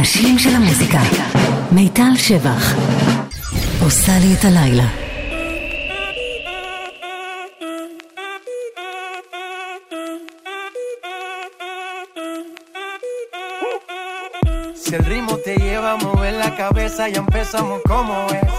השירים של המוזיקה. מיטל שבח. עושה לי את הלילה. Si el ritmo te lleva a mover la cabeza, ya empezamos como es.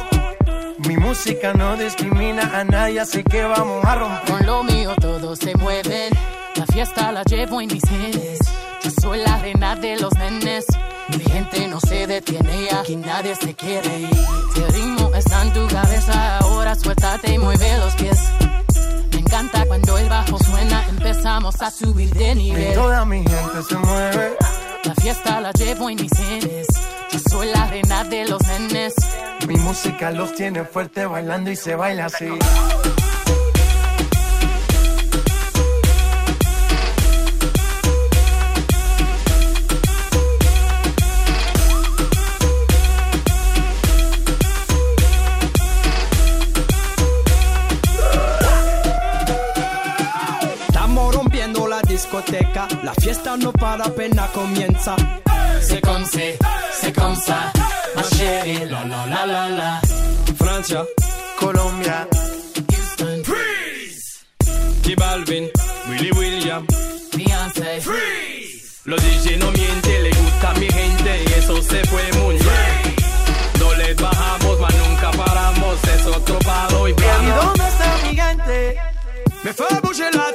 Mi música no discrimina a nadie, así que vamos a romper. Con lo mío todos se mueven. La fiesta la llevo en mis genes. Yo soy la reina de los nenes. mi gente no se detiene, aquí nadie se quiere ir. Si el ritmo está en tu cabeza, ahora suéltate y mueve los pies. Me encanta cuando el bajo suena, empezamos a subir de Y nivel. toda mi gente se mueve. La fiesta la llevo en mis genes. Yo soy la reina de los nenes. Mi música los tiene fuerte bailando y se baila así. Discoteca, la fiesta no para apenas comienza. C'est comme c'est, c'est comme ça. Ma chérie, la la la la la. Francia, Colombia, Houston, J Balvin, Willy William. Beyoncé, Los DJ no mienten, le gusta a mi gente y eso se fue muy bien. No les bajamos, mas nunca paramos, es otro y ¿Y plano. dónde está mi gente? Me fait bouger la.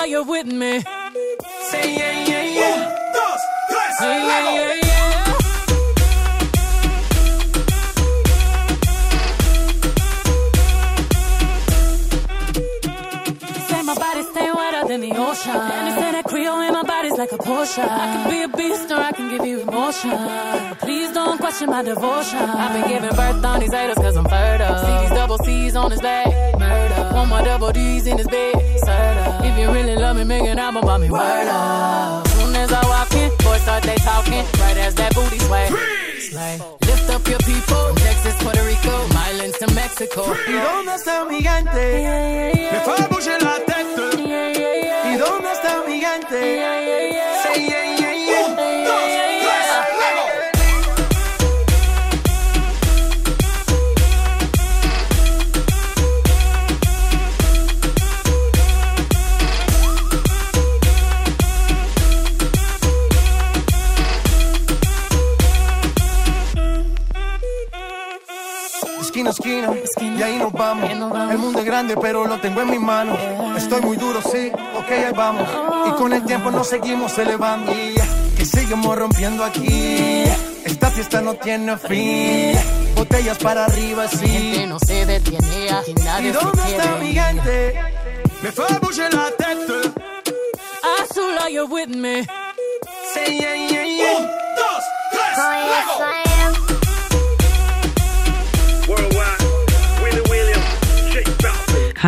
Azul, are with me? Say yeah, yeah, yeah. dos, tres, Yeah, yeah, yeah, yeah. Say my body stay wetter than the ocean. Like a Porsche. I can be a beast or I can give you emotion. But please don't question my devotion. I've been giving birth on these haters cause I'm fertile. See these double C's on his back. Murder. One more double D's in his bed. Serta. If you really love me, make an album about me. Word up. Soon as I walk in, boys start they talking. Right as that booty sway. Slay. Lift up your people. Texas, Puerto Rico, Islands to Mexico. ¿Y dónde está mi gente? Me fait bouger la gigante. Yeah, yeah, yeah. Esquina a esquina, Esquina. y ahí nos vamos. Ahí nos vamos. El mundo es grande, pero lo tengo en mis manos. Estoy muy duro, sí, ok, ahí vamos. Y con el tiempo nos seguimos elevando. Que seguimos rompiendo aquí. Esta fiesta no tiene fin. Botellas para arriba, Mi gente sí. no se detiene, aquí ¿Y se dónde está mi gente? Me fait bouger la tête. Azul, are you with me? Say yeah, yeah, yeah. dos, tres, Worldwide,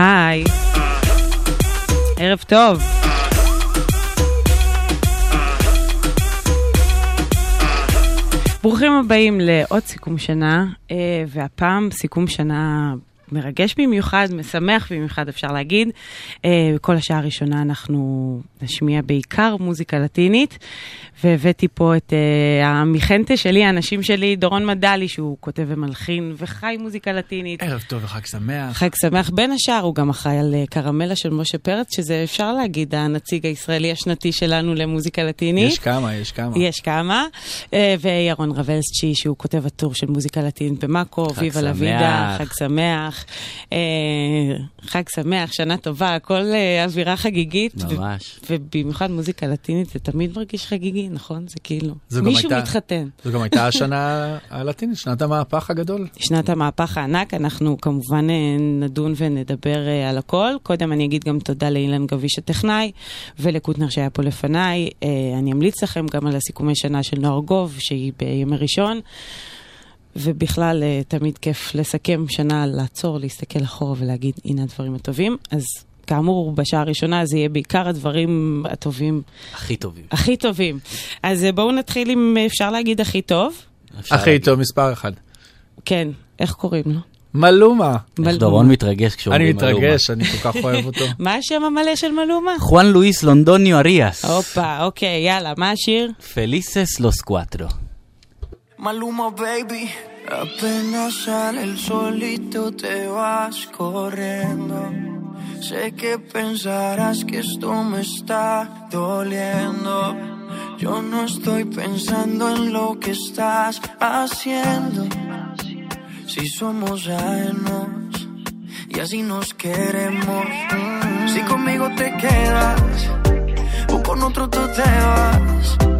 היי. ערב טוב. ברוכים הבאים לעוד סיכום שנה, אה, והפעם סיכום שנה מרגש במיוחד, משמח במיוחד אפשר להגיד. אה, כל השעה הראשונה אנחנו נשמיע בעיקר מוזיקה לטינית, והבאתי פה את אה, המכנתה שלי, האנשים שלי, דורון מדלי, שהוא כותב ומלחין וחי מוזיקה לטינית. ערב טוב וחג שמח. חג שמח. בין השאר הוא גם אחראי על אה, קרמלה של משה פרץ, שזה אפשר להגיד הנציג הישראלי השנתי שלנו למוזיקה לטינית. יש כמה, יש כמה. יש כמה. אה, וירון רבלסצ'י, שהוא כותב הטור של מוזיקה לטינית במאקו, ויבה. לוידה, חג שמח. אה, חג שמח, שנה טובה, הכל אה, אווירה חגיגית. ממש. ובמיוחד מוזיקה לטינית, זה תמיד מרגיש חגיגי, נכון? זה כאילו, מישהו מתחתן. זו גם הייתה השנה הלטינית, שנת המהפך הגדול. שנת המהפך הענק, אנחנו כמובן אה, נדון ונדבר על הכל. קודם אני אגיד גם תודה לאילן גביש הטכנאי ולקוטנר שהיה פה לפניי. אני אמליץ לכם גם על הסיכומי שנה של נוער גוב, שהיא בימי ראשון. ובכלל, אה, תמיד כיף לסכם שנה, לעצור, להסתכל אחורה ולהגיד, הנה הדברים הטובים. אז כאמור, בשעה הראשונה זה יהיה בעיקר הדברים הטובים, הכי טובים. הכי טובים. אז אה, בואו נתחיל עם, אה, אפשר להגיד הכי טוב? הכי להגיד. טוב, מספר אחד. כן, איך קוראים לו? מלומה. איך. דורון מתרגש אני כשאומרים מלומה. מתרגש, אני כל כך אוהב אותו. מה השם המלא של מלומה? חואן לואיס לונדוניו אריאס. הופה, אוקיי, יאללה, מה השיר? פליסס לוס קואטרו. Maluma, baby. Apenas sale el solito te vas corriendo. Sé que pensarás que esto me está doliendo. Yo no estoy pensando en lo que estás haciendo. Si somos ajenos y así nos queremos. Si conmigo te quedas o con otro tú te vas.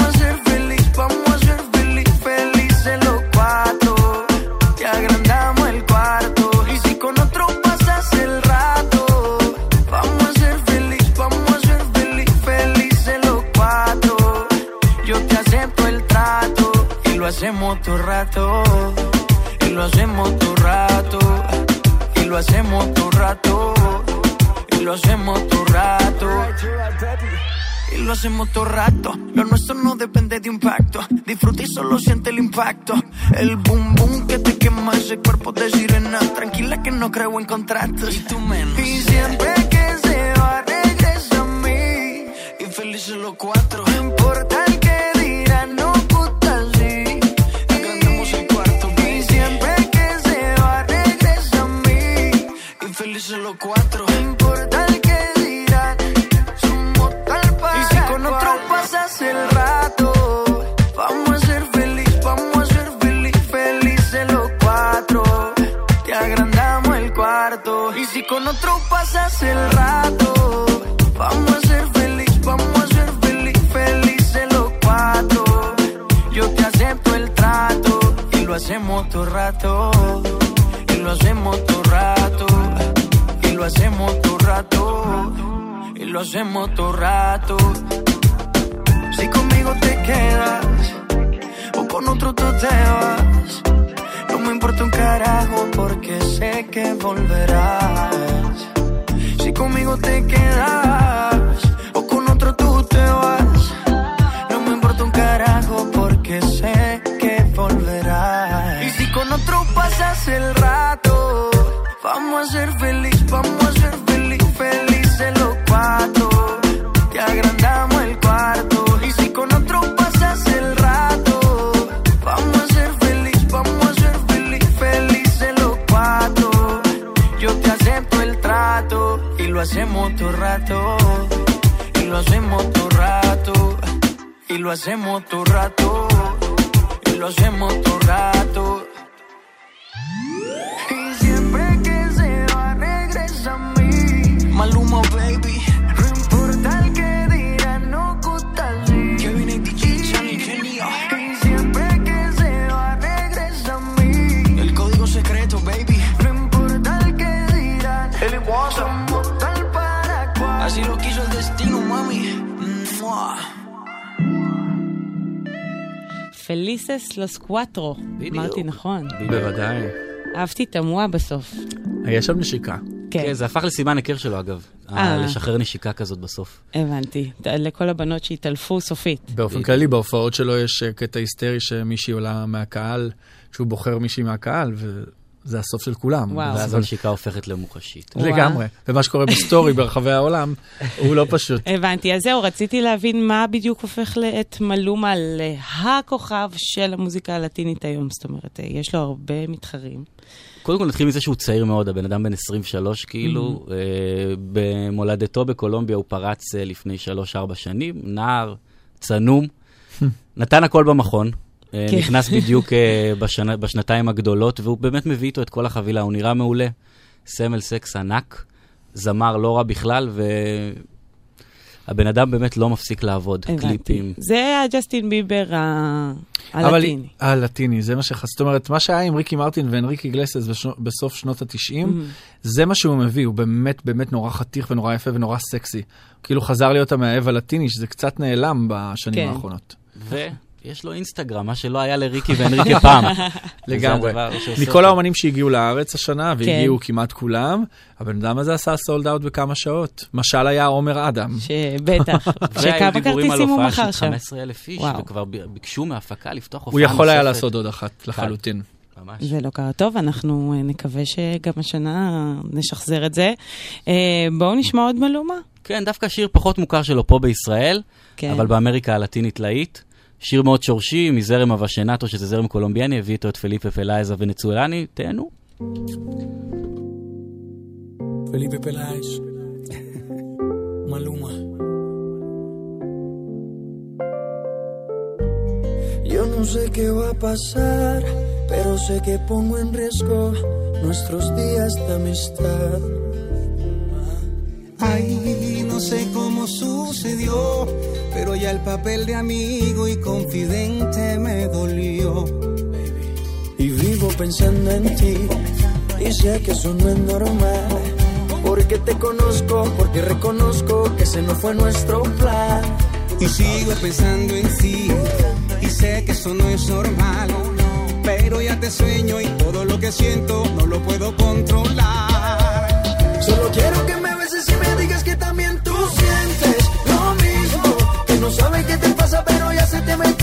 hacemos todo rato. Y lo hacemos todo rato. Y lo hacemos todo rato. Y lo hacemos todo rato. Y lo hacemos todo rato. Lo nuestro no depende de un pacto. Disfruta y solo siente el impacto. El boom boom que te quema ese cuerpo de sirena. Tranquila que no creo en contratos. Y tú menos. Y siempre que se va, regresa a mí. Y felices los cuatro. No importa cuatro. No importa el que dirán. Somos tal para Y si con otro pasas el rato, vamos a ser feliz, vamos a ser feliz, felices los cuatro. Te agrandamos el cuarto. Y si con otro pasas el rato, vamos a ser feliz, vamos a ser feliz, felices los cuatro. Yo te acepto el trato y lo hacemos todo rato. Y lo hacemos todo lo hacemos todo rato. Y lo hacemos todo rato. Si conmigo te quedas o con otro tú te vas. No me importa un carajo porque sé que volverás. Si conmigo te quedas o con otro tú te vas. No me importa un carajo porque sé que volverás. Y si con otro pasas el rato, vamos a ser feliz, vamos a ser feliz, felices los cuatro. Te agrandamos el cuarto. Y si con otro pasas el rato, vamos a ser feliz, vamos a ser feliz, felices los cuatro. Yo te acepto el trato y lo hacemos todo rato. Y lo hacemos todo rato. Y lo hacemos todo rato. Y lo hacemos todo rato. Felices los cuatro. אמרתי נכון. בוודאי. אהבתי את המואה בסוף. יש שם נשיקה. כן, כן, זה הפך לסימן היכר שלו אגב. אה. לשחרר נשיקה כזאת בסוף. הבנתי. לכל הבנות שהתעלפו סופית. באופן כללי, בהופעות שלו יש אה, קטע היסטרי שמישהי עולה מהקהל, שהוא בוחר מישהי מהקהל, וזה הסוף של כולם. וואו. ואז הנשיקה הופכת למוחשית. לגמרי. ומה שקורה בסטורי ברחבי העולם, הוא לא פשוט. הבנתי, אז זהו, רציתי להבין מה בדיוק הופך את מלומה להכוכב של המוזיקה הלטינית היום. זאת אומרת, יש לו הרבה מתחרים. קודם כל נתחיל מזה שהוא צעיר מאוד, הבן אדם בן 23 כאילו. Mm-hmm. אה, במולדתו בקולומביה הוא פרץ אה, לפני 3-4 שנים, נער, צנום, נתן הכל במכון. אה, כן. נכנס בדיוק אה, בשנה, בשנתיים הגדולות, והוא באמת מביא איתו את כל החבילה, הוא נראה מעולה. סמל סקס ענק, זמר לא רע בכלל, והבן אדם באמת לא מפסיק לעבוד. הבנתי. קליפים. זה היה ג'סטין ביבר ה- אבל הלטיני. הלטיני, זה מה שחס... זאת אומרת, מה שהיה עם ריקי מרטין ואנריקי גלסס בשנו- בסוף שנות ה-90, זה מה שהוא מביא, הוא באמת באמת נורא חתיך ונורא יפה ונורא סקסי. כאילו חזר להיות המאהב הלטיני, שזה קצת נעלם בשנים כן. האחרונות. יש לו אינסטגרם, מה שלא היה לריקי ואנריקה פעם. לגמרי. מכל. האומנים שהגיעו לארץ השנה, כן. והגיעו כמעט כולם, הבן אדם הזה עשה סולד אאוט בכמה שעות. משל היה עומר אדם. שבטח, והיו שכמה דיבורים על כרטיסים הוא הופעה מכר של שם. 15,000 איש. וכבר ביקשו מההפקה לפתוח הופעה הוא נוספת. יכול היה לעשות עוד אחת לחלוטין. ממש. זה לא קרה טוב, אנחנו אה, נקווה שגם השנה נשחזר את זה. אה, בואו נשמע עוד מלומה. כן, דווקא שיר פחות מוכר שלו פה בישראל, כן. אבל באמריקה הלטינית להיט. שיר מאוד שורשי, מזרם הוושנטו, שזה זרם קולומביאני, הביא איתו את פליפה פלאיזה ונצואלני, תהנו. Felipe Peláez, Maluma. Yo no sé qué va a pasar, pero sé que pongo en riesgo nuestros días de amistad. Ay, sé cómo sucedió, pero ya el papel de amigo y confidente me dolió. Y vivo pensando en ti, y sé que eso no es normal. Porque te conozco, porque reconozco que ese no fue nuestro plan. Y sigo pensando en ti, y sé que eso no es normal. Pero ya te sueño y todo lo que siento no lo puedo controlar. Solo quiero que me beses y me digas que también tú sientes lo mismo. Que no sabes qué te pasa, pero ya se te metió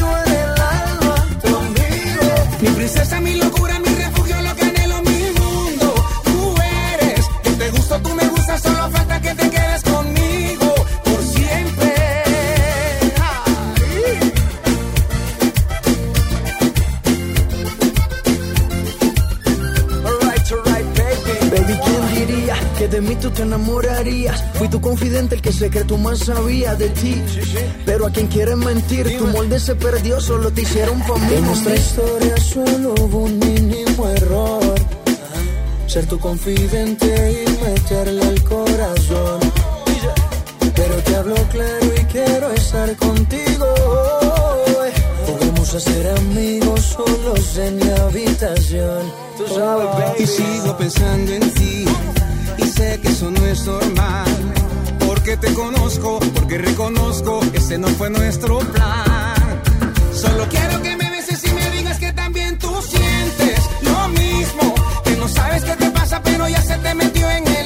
enamorarías? Fui tu confidente, el que secreto más sabía de ti. Pero a quien quiere mentir, tu molde se perdió, solo te hicieron mí. En nuestra historia solo hubo un mínimo error. Ser tu confidente y meterle al corazón. Pero te hablo claro y quiero estar contigo. Podemos ser amigos solos en mi habitación. Tú sabes, baby. Y sigo pensando en ti y sé que eso no es normal. Porque te conozco, porque reconozco ese no fue nuestro plan. Solo quiero que me beses y me digas que también tú sientes lo mismo. Que no sabes qué te pasa, pero ya se te metió en el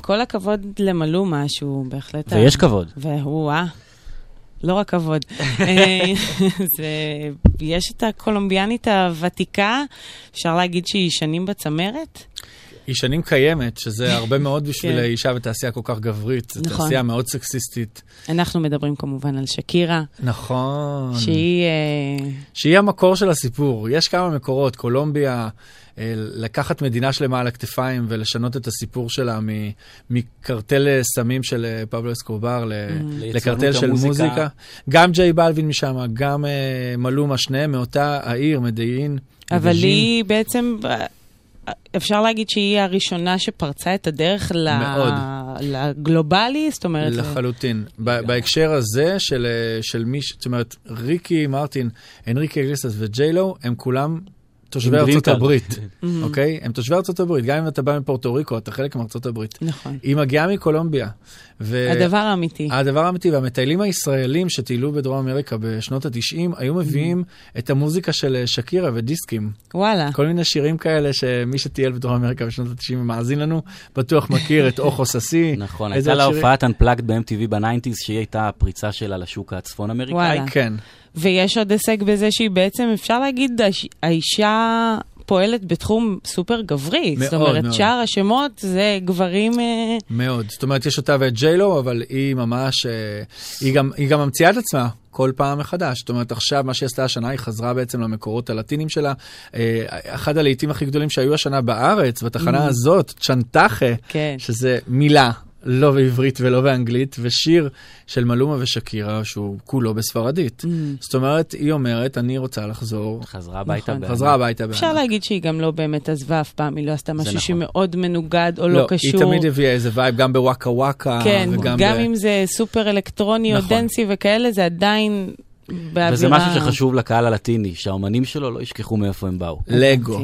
כל הכבוד למלומה, שהוא בהחלט... ויש כבוד. והוא, אה, לא רק כבוד. אה, זה, יש את הקולומביאנית הוותיקה, אפשר להגיד שהיא שנים בצמרת? היא שנים קיימת, שזה הרבה מאוד בשביל כן. אישה בתעשייה כל כך גברית. זו נכון. תעשייה מאוד סקסיסטית. אנחנו מדברים כמובן על שקירה, נכון. שהיא... אה, שהיא המקור של הסיפור. יש כמה מקורות, קולומביה, אה, לקחת מדינה שלמה על הכתפיים ולשנות את הסיפור שלה מ- מקרטל אה, סמים של פבלו אסקובר ל- ליצרנות לקרטל של המוזיקה. מוזיקה. גם ג'יי בלווין משם, גם אה, מלומה, שניהם מאותה העיר, מדעין. אבל מדז'ין. היא בעצם, אפשר להגיד שהיא הראשונה שפרצה את הדרך מאוד. לגלובלי, זאת אומרת... לחלוטין. ב- בהקשר הזה של, של מי, זאת אומרת, ריקי מרטין, אנריקה איגלסיאס וג'יי לו, הם כולם תושבי ארצות. הברית, אוקיי? הם תושבי ארצות הברית, גם אם אתה בא מפורטו ריקו, אתה חלק מארצות הברית. נכון. היא מגיעה מקולומביה. ו- הדבר האמיתי. הדבר האמיתי, והמטיילים הישראלים שטיילו בדרום אמריקה בשנות ה-90, היו מביאים את המוזיקה של אה, שקירה בדיסקים. וואלה. כל מיני שירים כאלה שמי שטייל בדרום אמריקה בשנות ה-90 ומאזין לנו, בטוח מכיר את אוכו ססי. נכון, הייתה לה? הופעת Unplugged ב-MTV ב nineties, שהיא הייתה הפריצה שלה לשוק הצפון אמריקאי. וואלה. כן. ויש עוד הישג בזה שהיא בעצם, אפשר להגיד, האיש- האישה פועלת בתחום סופר גברי. זאת מאוד, אומרת, מאוד. שאר השמות זה גברים... אה, מאוד. זאת אומרת, יש אותה ואת ג'יילו, אבל היא ממש, אה, היא גם, היא גם ממציאה את עצמה כל פעם מחדש. זאת אומרת, עכשיו, מה שהיא עשתה השנה, היא חזרה בעצם למקורות הלטינים שלה. אה, אחד הלהיטים הכי גדולים שהיו השנה בארץ, בתחנה Mm. הזאת, צ'נטחה, כן. שזה מילה. לא בעברית ולא באנגלית, ושיר של מלומה ושקירה שהוא כולו בספרדית. ממ. זאת אומרת, היא אומרת, אני רוצה לחזור. חזרה הביתה נכון. בענק. חזרה הביתה אפשר בענק. להגיד שהיא גם לא באמת עזבה אף פעם, היא לא עשתה משהו נכון. שמאוד מנוגד או לא קשור. היא תמיד הביאה איזה vibe, גם בוואקה וואקה, כן, וגם גם ב... אם זה סופר אלקטרוני או נכון. dancey וכאלה, זה עדיין באווירה... וזה משהו שחשוב לקהל הלטיני, שהאומנים שלו לא ישכחו מאיפה הם באו. לגו.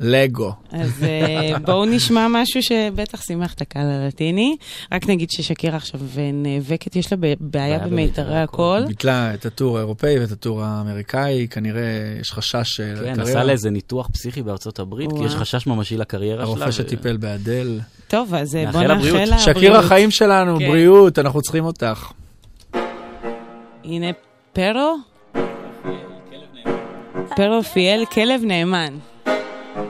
לגו. אז אה, בואו נשמע משהו שבטח שימח את הקהל הלטיני. רק נגיד ששקירה עכשיו נאבקת, יש לה בעיה בעיה במיתרי הקול. ביטלה את הטור האירופאי ואת הטור האמריקאי, כנראה יש חשש אה, כן. עשה לה איזה ניתוח פסיכי בארצות הברית, כי. יש חשש ממשי לקריירה שלה. הרופא ו- שטיפל באדל. טוב, אז אה, נאחל בואו לה בריאות. בריאות. החיים שלנו, כן. בריאות, אנחנו צריכים אותך. הנה פרו. פרו פיאל, כלב נאמן.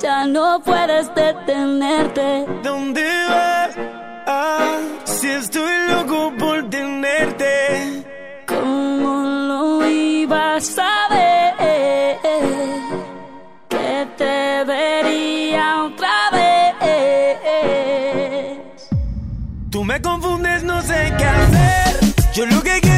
Ya no puedes detenerte. ¿Dónde vas? Ah, si estoy loco por tenerte. ¿Cómo lo ibas a ver? Que te vería otra vez. Tú me confundes, no sé qué hacer. Yo lo que quiero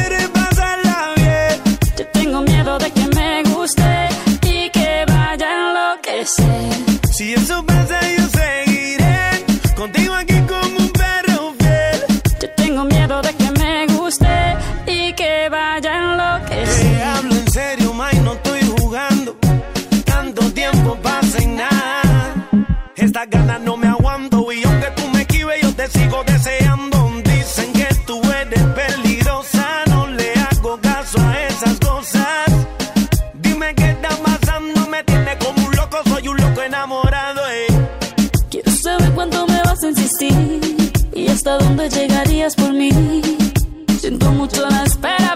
sigo deseando. Dicen que tú eres peligrosa, no le hago caso a esas cosas. Dime qué está pasando, me tiene como un loco, soy un loco enamorado. Eh. Quiero saber cuánto me vas a insistir y hasta dónde llegarías por mí. Siento mucho la espera,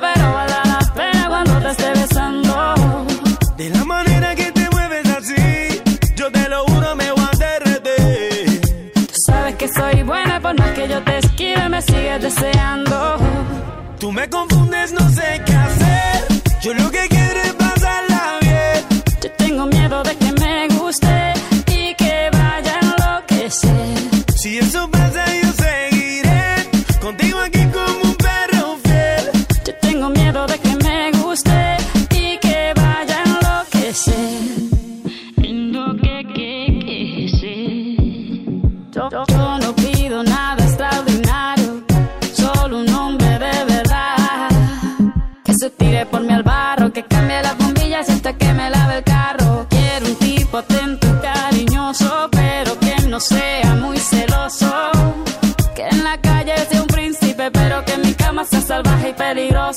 esquive, me sigues deseando. Tú me confundes, no sé qué hacer. Yo lo que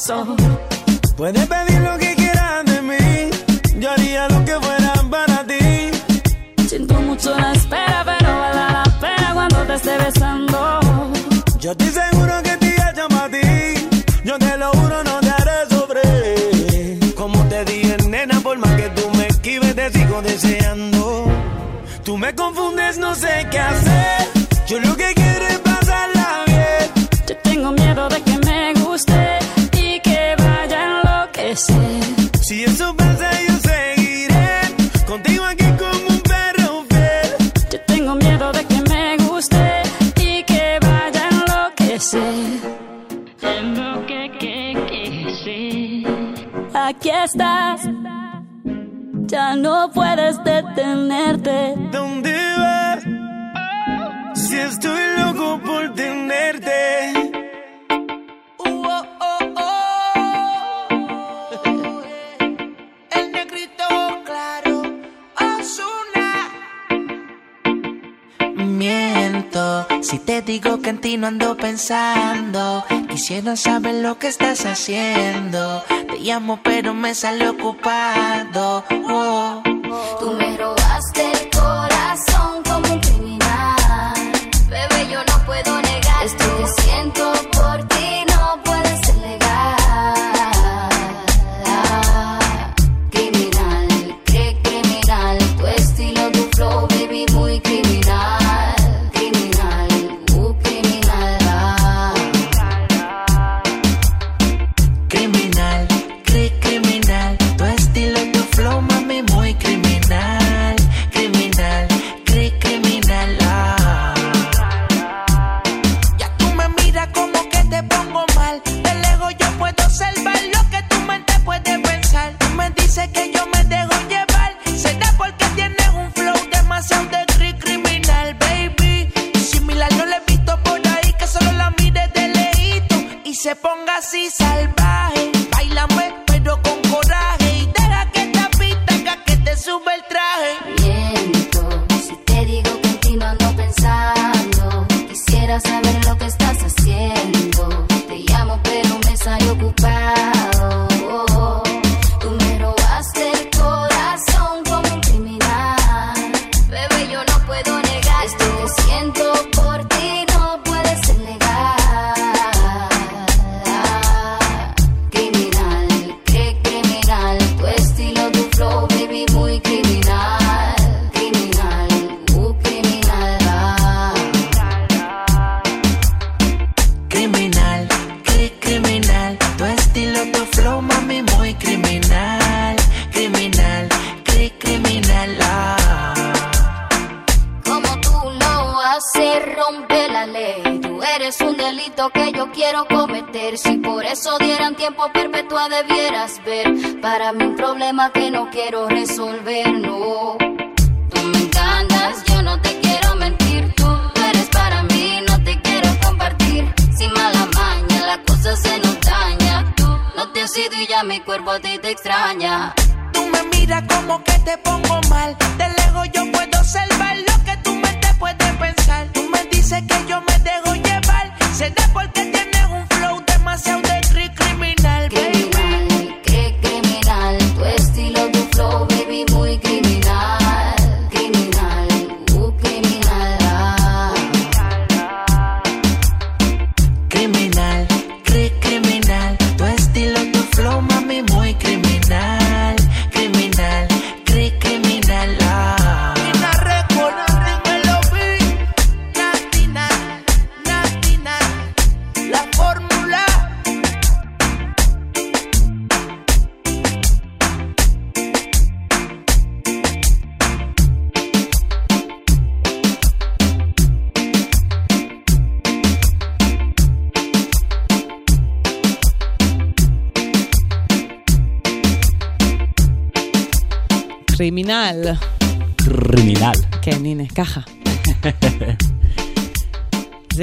Puedes pedir lo que quieras de mí, yo haría lo que fuera para ti. Siento mucho la espera, pero vale la pena cuando te esté besando. Yo estoy seguro que te llama a ti, yo te lo juro, no te haré sobre. Como te dije, nena, por más que tú me esquives, te sigo deseando. Tú me confundes, no sé qué hacer. pensando. Quisiera saber lo que estás haciendo. Te llamo, pero me sale ocupado. Oh.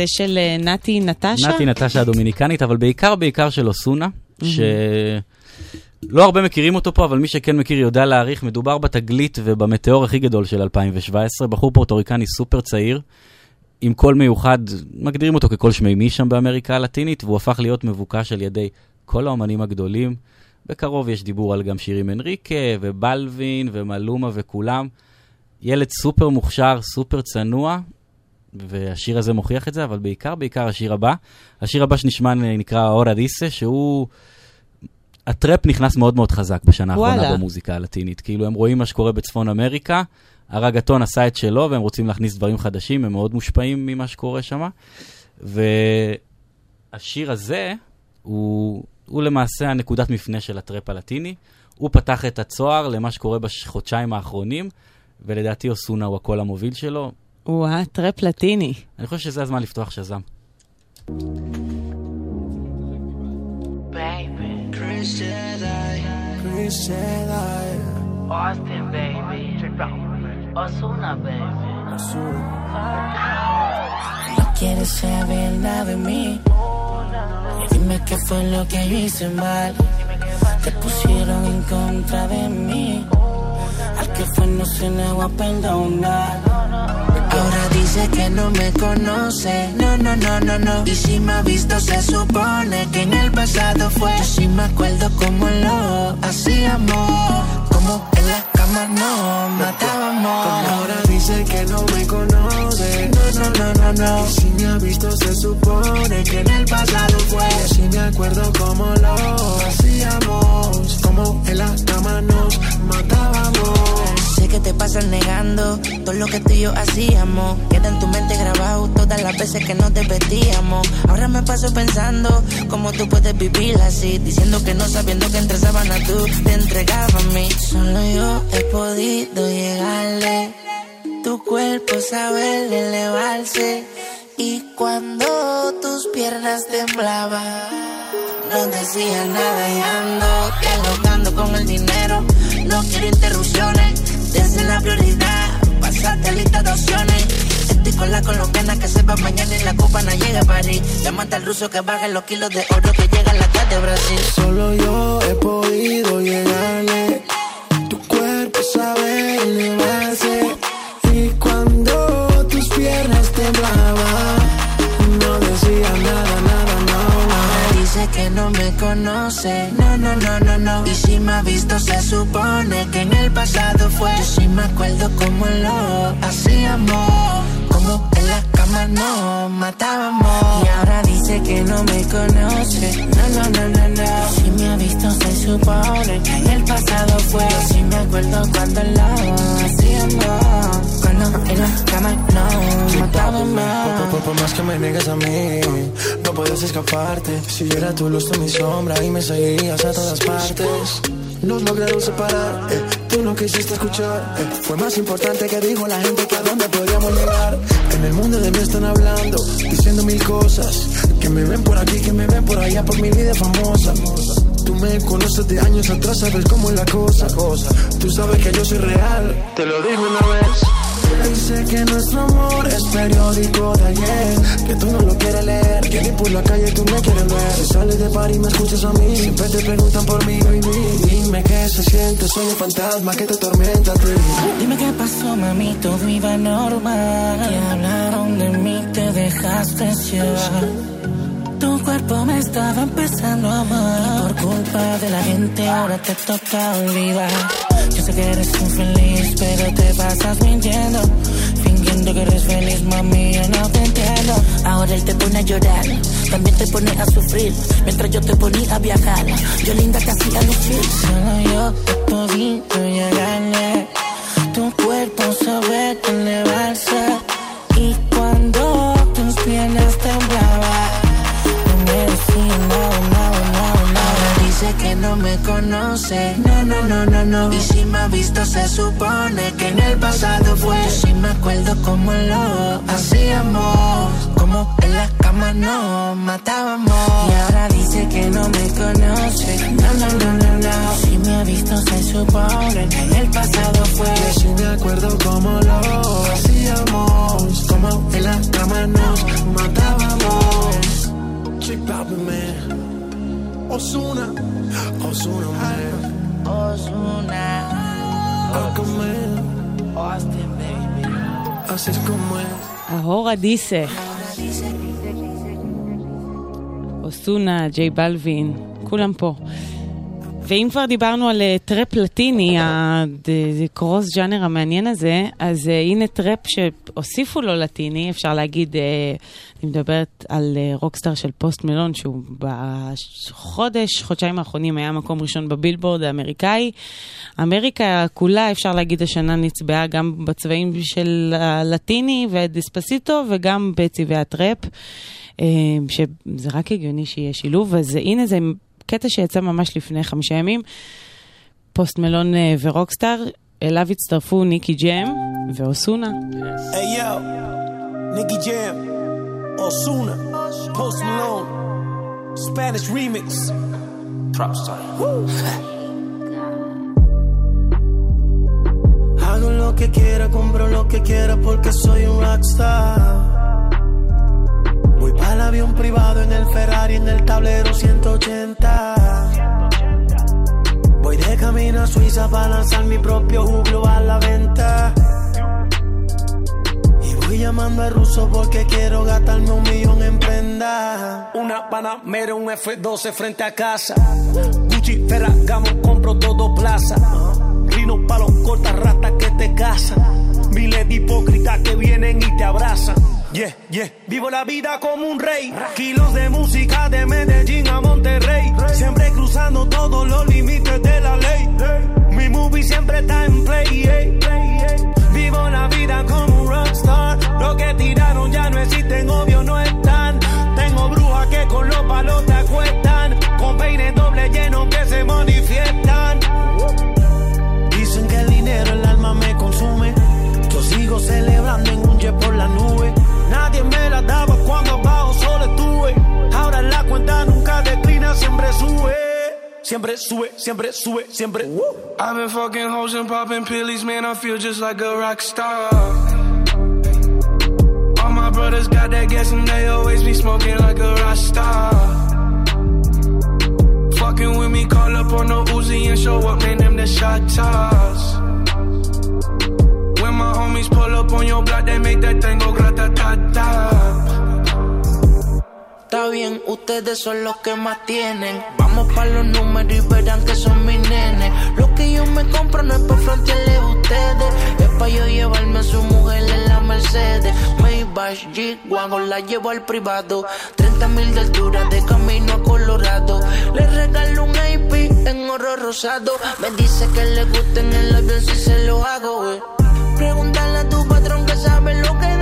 של אה, נתי נטשה? נתי נטשה הדומיניקנית, אבל בעיקר בעיקר של אוסונה, ש... לא הרבה מכירים אותו פה, אבל מי שכן מכיר יודע להעריך, מדובר בתגלית ובמטאור הכי גדול של 2017, בחור פורטוריקני סופר צעיר, עם קול מיוחד, מגדירים אותו כקול שמימי שם באמריקה הלטינית, והוא הפך להיות מבוקש על ידי כל האומנים הגדולים. בקרוב יש דיבור על גם שירים אנריקה, ובלווין, ומלומה וכולם. ילד סופר מוכשר, סופר צנוע, והשיר הזה מוכיח את זה, אבל בעיקר, בעיקר השיר הבא. השיר הבא שנשמע נקרא אורה דיסה, שהוא... הטראפ נכנס מאוד מאוד חזק בשנה האחרונה במוזיקה הלטינית. כאילו, הם רואים מה שקורה בצפון אמריקה, הרגטון עשה את שלו, והם רוצים להכניס דברים חדשים, הם מאוד מושפעים ממה שקורה שם. והשיר הזה הוא, הוא למעשה הנקודת מפנה של הטראפ הלטיני. הוא פתח את הצוהר למה שקורה בחודשיים האחרונים, ולדעתי אוסונה הוא הקול המוביל שלו. וואה, טראפ לטיני. אני חושב שזה הזמן לפתוח שזם. Baby. Chris Jedi. Chris Jedi. Austin, baby. Osuna, baby. No quieres saber nada de mí. Dime qué fue lo que yo hice mal. Te pusieron en contra de mí. Al que fue no se le va a perdonar. Dice que no me conoce. No, no, no, no, no. Y si me ha visto, se supone que en el pasado fue. Yo sí me acuerdo cómo lo hacíamos. Como en la cama no matábamos. Ahora dice que no me conoce. No, no, no, no, no. Y si me ha visto, se supone que en el pasado fue. Yo sí me acuerdo cómo lo hacíamos. Como en la cama nos matábamos. Sé que te pasas negando todo lo que tú y yo hacíamos. Queda en tu mente grabado todas las veces que nos divertíamos. Ahora me paso pensando cómo tú puedes vivir así. Diciendo que no sabiendo que entre sábanas tú te entregabas a mí. Solo yo he podido llegarle. Tu cuerpo sabe elevarse. Y cuando tus piernas temblaban, no decía nada y ando dialogando con el dinero. No quiero interrupciones, desde la prioridad. Pasate lista de opciones. Estoy con la colombiana que sepa mañana y la copa no llega a París. Llámate al ruso que baje los kilos de oro que llega a la de Brasil. Solo yo he podido llegarle. Me conoce, no, no, no, no, no. Y si me ha visto, se supone que en el pasado fue. Yo sí me acuerdo cómo lo hacíamos. Como en la cama nos matábamos. Y ahora dice que no me conoce, no, no, no, no, no. Si me ha visto, se supone que en el pasado fue. Yo sí me acuerdo cuando lo hacíamos. Cuando en la cama nos matábamos. Por, por- más que me niegues a mí, no puedes escaparte. Si yo era tu luz, tú mi sombra y me seguías a todas partes. Nos lograron separar, eh, tú no quisiste escuchar. eh, fue más importante que dijo la gente que a dónde podríamos llegar. En el mundo de mí están hablando, diciendo mil cosas. Que me ven por aquí, que me ven por allá, por mi vida famosa. Tú me conoces de años atrás, sabes cómo es la cosa. Tú sabes que yo soy real, te lo digo una vez. Dice que nuestro amor es periódico de ayer Que tú no lo quieres leer Que ni por la calle tú me quieres ver Si sales de par y me escuchas a mí Siempre te preguntan por mí, baby Dime qué se siente, soy un fantasma que te atormenta a Dime qué pasó, mami, todo iba normal. Que hablaron de mí, te dejaste llevar. Tu cuerpo me estaba empezando a amar. Por culpa de la gente, ahora te toca olvidar. Yo sé que eres infeliz, pero te pasas mintiendo. Fingiendo que eres feliz, mami, yo no te entiendo. Ahora él te pone a llorar, también te pone a sufrir. Mientras yo te ponía a viajar, yo linda te hacía lucir. Solo yo podido llegarle. Tu cuerpo sabe elevarse. Y cuando tus piernas Dice que no me conoce, no, no, no, no, no. Y si me ha visto, se supone que en el pasado fue. Yo sí me acuerdo cómo lo hacíamos. Como en la cama nos matábamos. Y ahora dice que no me conoce, no, no, no, no, no. Si me ha visto, se supone que en el pasado fue. Yo sí me acuerdo cómo lo hacíamos Como en la cama nos matábamos Papi Man Ozuna Ozuna Man Ozuna Aquaman Austin, baby. Así es como es ההורה דיסה. אוסונה, ג'יי בלווין, כולם פה. ואם כבר דיברנו על אה, טראפ לטיני, הקרוס ג'אנר המעניין הזה, אז אה, הנה טראפ שהוסיפו לו לטיני, אפשר להגיד, אה, אני מדברת על Rockstar של פוסט מלון, שהוא בחודש, חודשיים האחרונים היה מקום ראשון בבילבורד האמריקאי. אמריקה כולה, אפשר להגיד, השנה נצבעה גם בצבעים של הלטיני ו Despacito וגם בצבעי הטראפ. שזה רק הגיוני שיהיה שילוב, אז הנה זה קטע שיצא ממש לפני חמישה ימים, פוסט מלון אה, ו Rockstar, אליו הצטרפו ניקי ג'ם ואוסונה. Hey yo, Nicky Jam, Osuna, Post Malone, Spanish remix. Drop star. Hago lo que quiera, compro lo que quiera porque soy un rockstar. El avión privado en el Ferrari, en el tablero 180. Voy de camino a Suiza para lanzar mi propio juglo a la venta. Y voy llamando al ruso porque quiero gastarme un millón en prenda. Una Panamera, un F12 frente a casa. Gucci, Ferragamo, compro todo plaza. Rino pa' los cortas ratas que te casan. Miles de hipócritas que vienen y te abrazan. Yeah, yeah. Vivo la vida como un rey. Kilos de música de Medellín a Monterrey. Siempre cruzando todos los límites de la ley. Mi movie siempre está en play. Vivo la vida como un rockstar. Lo que tiraron ya no existen, obvio no están. Tengo brujas que con los palos te acuestan. Con peines doble llenos que se manifiestan. Dicen que el dinero el alma me consume. Yo sigo celebrando en un jet por la nube. Nadie me la daba cuando solo estuve. Ahora la cuenta nunca declina, siempre sube. Siempre sube, siempre sube, siempre. I've been fucking hoes and popping pillies, man. I feel just like a rock star. All my brothers got that gas and they always be smoking like a rock star. Fucking with me, call up on the Uzi and show up, man. Them the shot toss. My homies pull up on your block, they make that thing go grata ta ta. Está bien, ustedes son los que más tienen. Vamos para los números y verán que son mis nenes. Lo que yo me compro no es para frontearle a ustedes. Es para yo llevarme a su mujer en la Mercedes. Maybach, G-Wagon, la llevo al privado. 30 mil de altura de camino a Colorado. Le regalo un AP en oro rosado. Me dice que le gusta en el avión si se lo hago, güey. Pregúntale a tu patrón que sabe lo que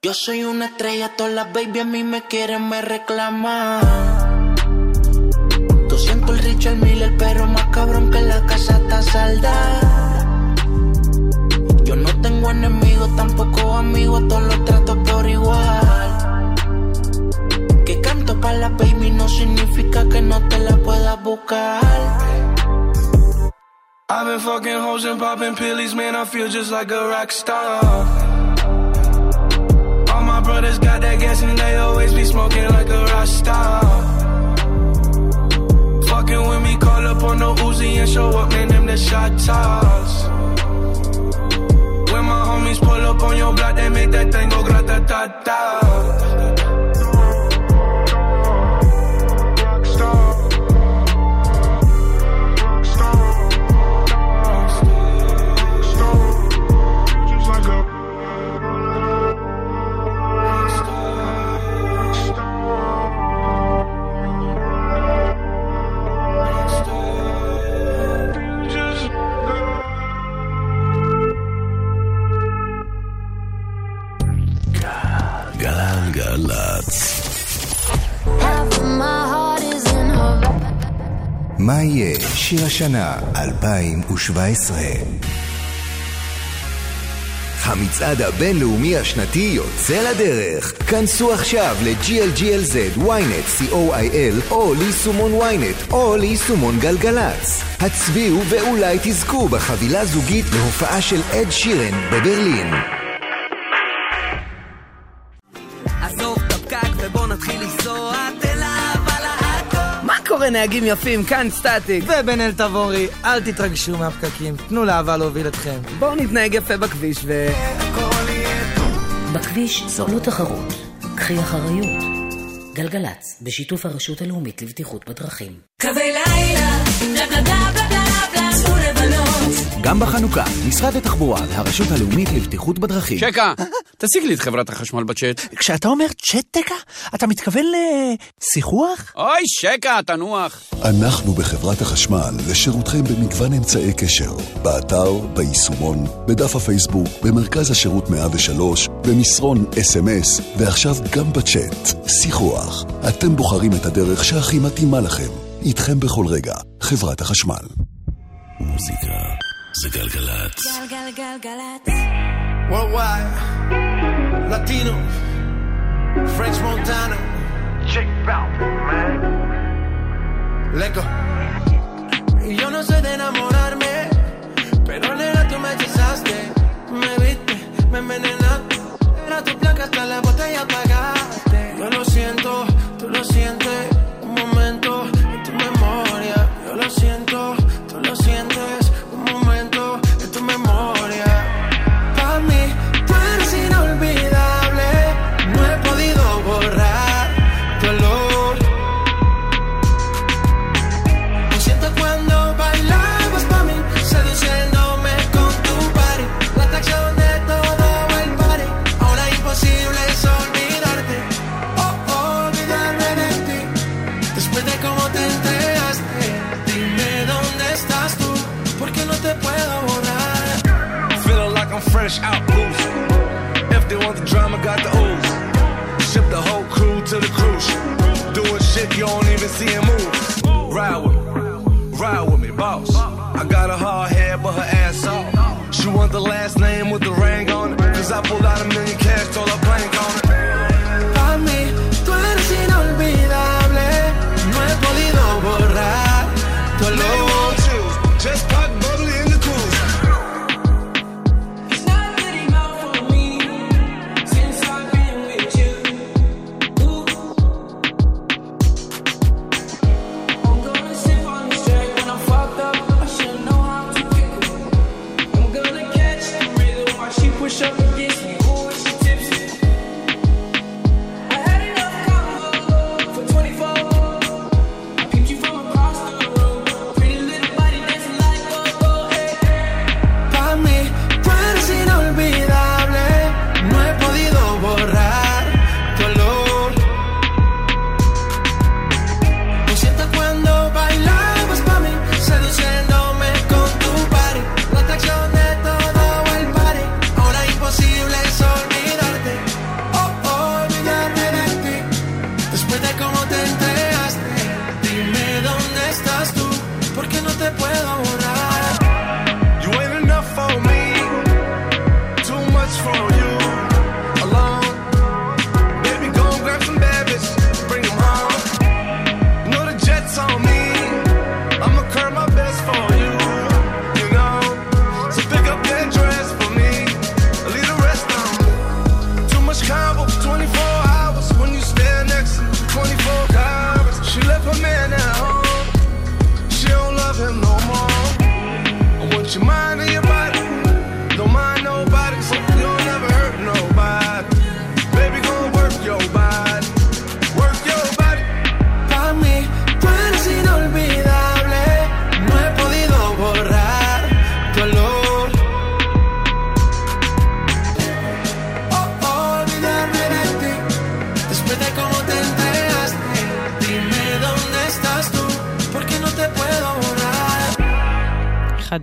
Yo soy una estrella, todas las baby a mí me quieren, me reclaman. 200 el Richard Miller, pero más cabrón que la casa está salda. Yo no tengo enemigos, tampoco amigos, todos los trato por igual. Que canto para la baby no significa que no te la puedas buscar. I've been fucking hoes and popping pillies, man. I feel just like a rock star. Brothers got that gas and they always be smoking like a rock star. Fucking with me, call up on the Uzi and show up, man. Them the shot toss. When my homies pull up on your block, they make that thing go grata מה יהיה שיר השנה 2017? המצעד הבינלאומי השנתי יוצא לדרך. כנסו עכשיו ל-GLGLZ, ynet, co.il, או ליישומון ynet, או ליישומון גלגלצ. הצביעו ואולי תזכו בחבילה זוגית להופעה של אד שירן בברלין. קורה נהגים יפים? כאן סטטיק. ובן אל תבורי, אל תתרגשו מהפקקים, תנו לאהבה להוביל אתכם. בואו נתנהג יפה בכביש ו... בכביש זו לא תחרות, קחי אחריות. גלגלצ, בשיתוף הרשות הלאומית לבטיחות בדרכים. קווי לילה, בלה בלה בלה בלה גם בחנוכה, משרד התחבורה והרשות הלאומית לבטיחות בדרכים. שקה, תשיג לי את חברת החשמל בצ'אט. כשאתה אומר צ'טקה, אתה מתכוון לשיחוח? אוי, שקה, תנוח. אנחנו בחברת החשמל לשירותכם במגוון אמצעי קשר, באתר, ביישומון, בדף הפייסבוק, במרכז השירות 103, במסרון אס.אם.אס, ועכשיו גם בצ'אט, שיחוח. אתם בוחרים את הדרך שהכי מתאימה לכם. איתכם בכל רגע, חברת החשמל. Música de Galgalatz. Worldwide, Latino, French Montana. Check out, man. Leco. Yo no sé de enamorarme, pero nena tú me hechizaste. Me viste, me envenenaste. Era tu placa hasta la botella apagaste. Yo lo siento, tú lo sientes fresh out loose. If they want the drama, got the ooze. Ship the whole crew to the cruise. Doing shit you don't even see him move. Ride with me, ride with me, boss. I got a hard head, but her ass off. She want the last name with the ring on it. Cause I pulled out a million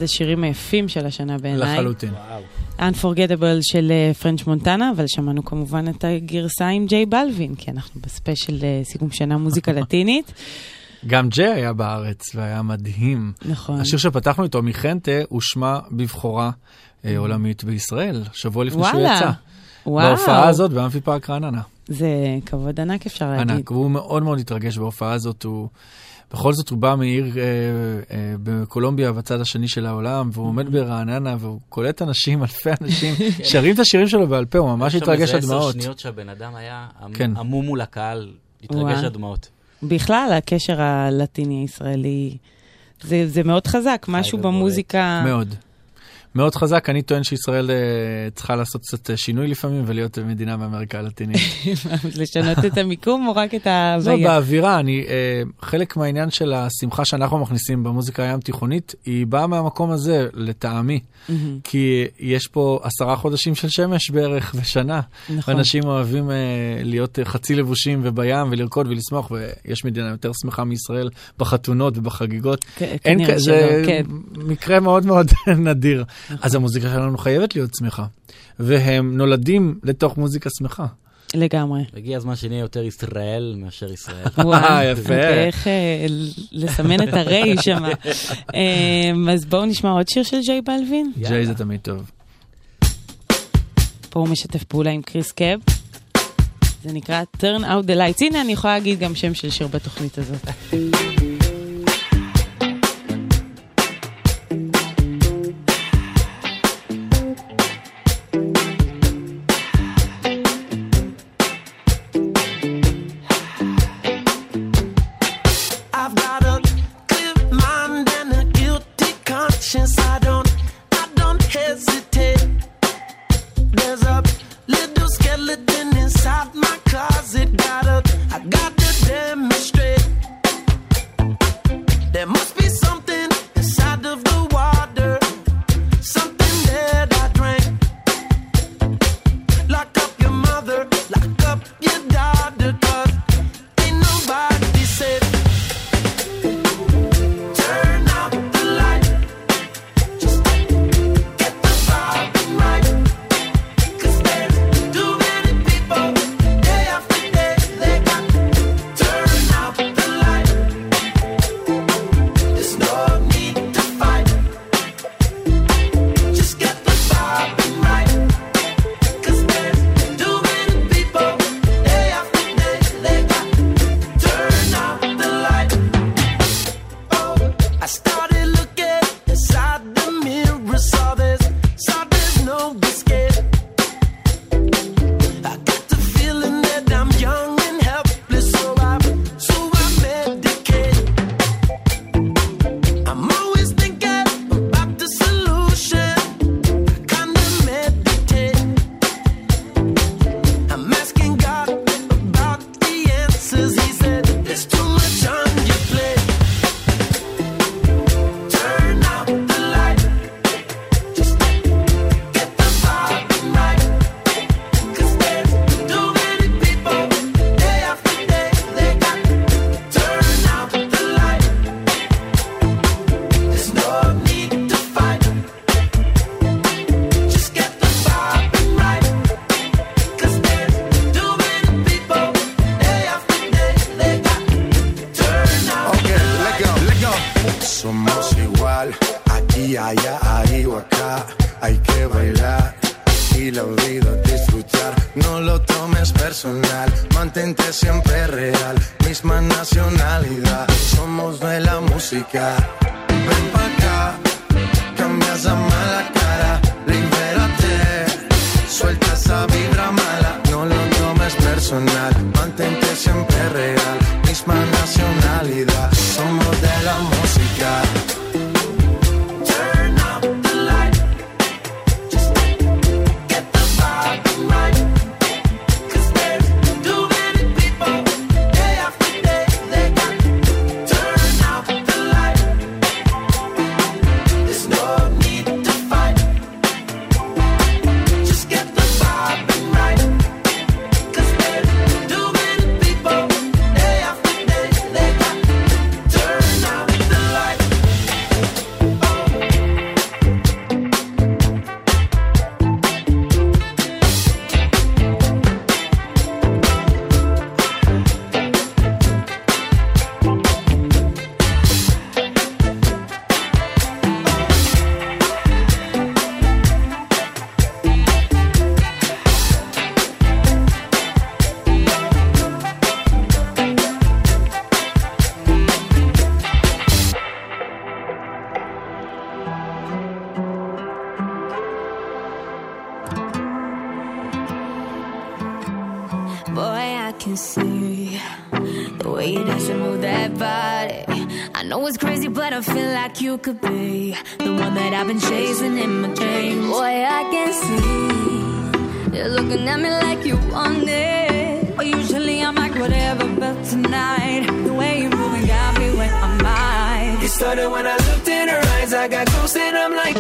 השירים היפים של השנה בעיניי. לחלוטין. Unforgettable של פרנץ' מונטנה, אבל שמענו כמובן את הגרסה עם ג'יי בלווין, כי אנחנו בספיישל אה, סיכום שנה מוזיקה לטינית. גם ג'יי היה בארץ והיה מדהים. נכון. השיר שפתחנו איתו, Mi Gente, הושמע בבכורה אה, עולמית בישראל, שבוע לפני שהוא וואלה. יצא. וואו. בהופעה הזאת באמפי פארק רעננה. זה כבוד ענק אפשר להגיד. ענק, והוא מאוד מאוד התרגש בהופעה הזאת, הוא... בכל זאת הוא בא מעיר אה, אה, בקולומביה בצד השני של העולם, והוא עומד ברעננה והוא קולט אנשים, אלפי אנשים, שרים את השירים שלו בעל פה, הוא ממש התרגש עד דמעות. עשר שניות שהבן אדם היה כן. עמום מול הקהל, התרגש עד בכלל, הקשר הלטיני-ישראלי, זה, זה מאוד חזק, משהו במוזיקה... מאוד. מאוד חזק, אני טוען שישראל אה, צריכה לעשות קצת אה, שינוי לפעמים ולהיות מדינה באמריקה הלטינית. לשנות את המיקום או רק את ההוויה? לא, באווירה, אני, אה, חלק מהעניין של השמחה שאנחנו מכניסים במוזיקה הים תיכונית, היא באה מהמקום הזה, לטעמי. כי יש פה עשרה חודשים של שמש בערך בשנה. נכון. אנשים אוהבים להיות חצי לבושים ובים ולרקוד ולשמוח, ויש מדינה יותר שמחה מישראל בחתונות ובחגיגות. כנראה אין כזה, כן. מקרה מאוד מאוד נדיר. אז המוזיקה שלנו חייבת להיות שמחה. והם נולדים לתוך מוזיקה שמחה. לגמרי. הגיע הזמן שנהיה יותר ישראל מאשר ישראל. וואי, יפה. איך אה, לסמן את הרי שם. אמ, אז בואו נשמע עוד שיר של ג'יי בלווין. ג'יי זה תמיד טוב. פה הוא משתף פעולה עם קריס קאב. זה נקרא Turn Out the Lights. הנה, אני יכולה להגיד גם שם של שיר בתוכנית הזאת. You could be the one that I've been chasing in my dreams. Boy, I can see you're looking at me like you want it. But usually I'm like whatever, but tonight the way you're moving got me where I'm at. It started when I looked in her eyes, I got close and I'm like,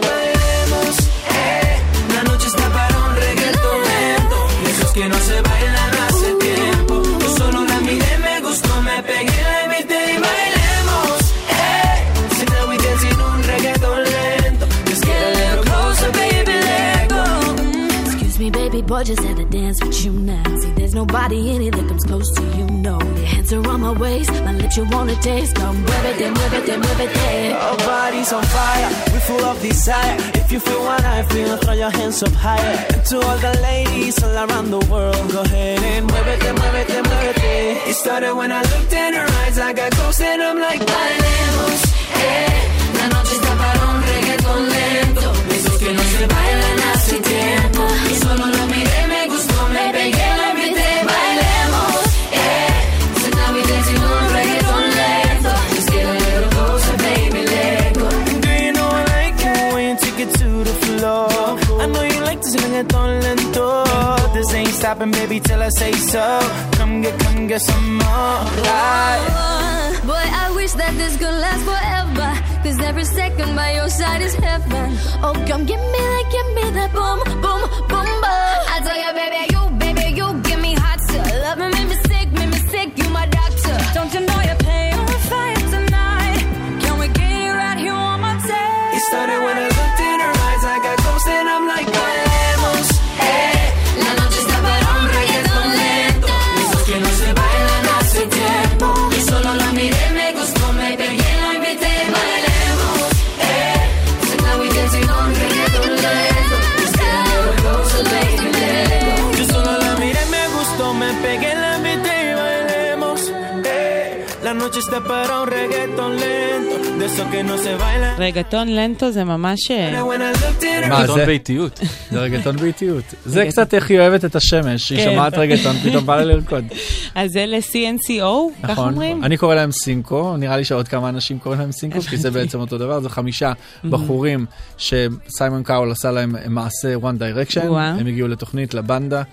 boy, just had to dance with you now. See, there's nobody in it that comes close to you, no. Your hands are on my waist, my lips you wanna taste. Come muévete, muévete, muévete. Our bodies on fire, we full of desire. If you feel what I feel, throw your hands up higher. And to all the ladies all around the world, go ahead and muévete, muévete, muévete. It move it, It started when I looked in her eyes, I got close and I'm like, bailemos, eh. La noche está para un reggaetón lento, que no se bailan hace tiempo. Y solo lo miré, me gustó, me pegué, la invité, bailemos, eh. So now we dancing un reggaetón lento. Just get a little closer, baby, let go. Do you know I like it when you take it to the floor? I know you like this reggaeton lento. This ain't stopping, baby, till I say so. Come get, come get some more. Right. Boy, I wish that this could last forever. Cause every second by your side is heaven. Oh, come give me that, give me that boom, boom, boom, boom. I tell you, baby, you, Reggaetón Lento זה ממש... אה, מה רגטון זה? באיטיות. זה רגטון באיטיות. זה קצת איך היא אוהבת את השמש, היא כן. שומעת רגטון, פתאום בא לה לרקוד. אז זה ל-CNCO, כך נכון, אומרים? אני קורא להם סינקו, נראה לי שעוד כמה אנשים קוראים להם סינקו, כי זה בעצם אותו דבר, זה חמישה בחורים שסיימון קאול עשה להם מעשה One Direction. הם הגיעו לתוכנית, La Banda,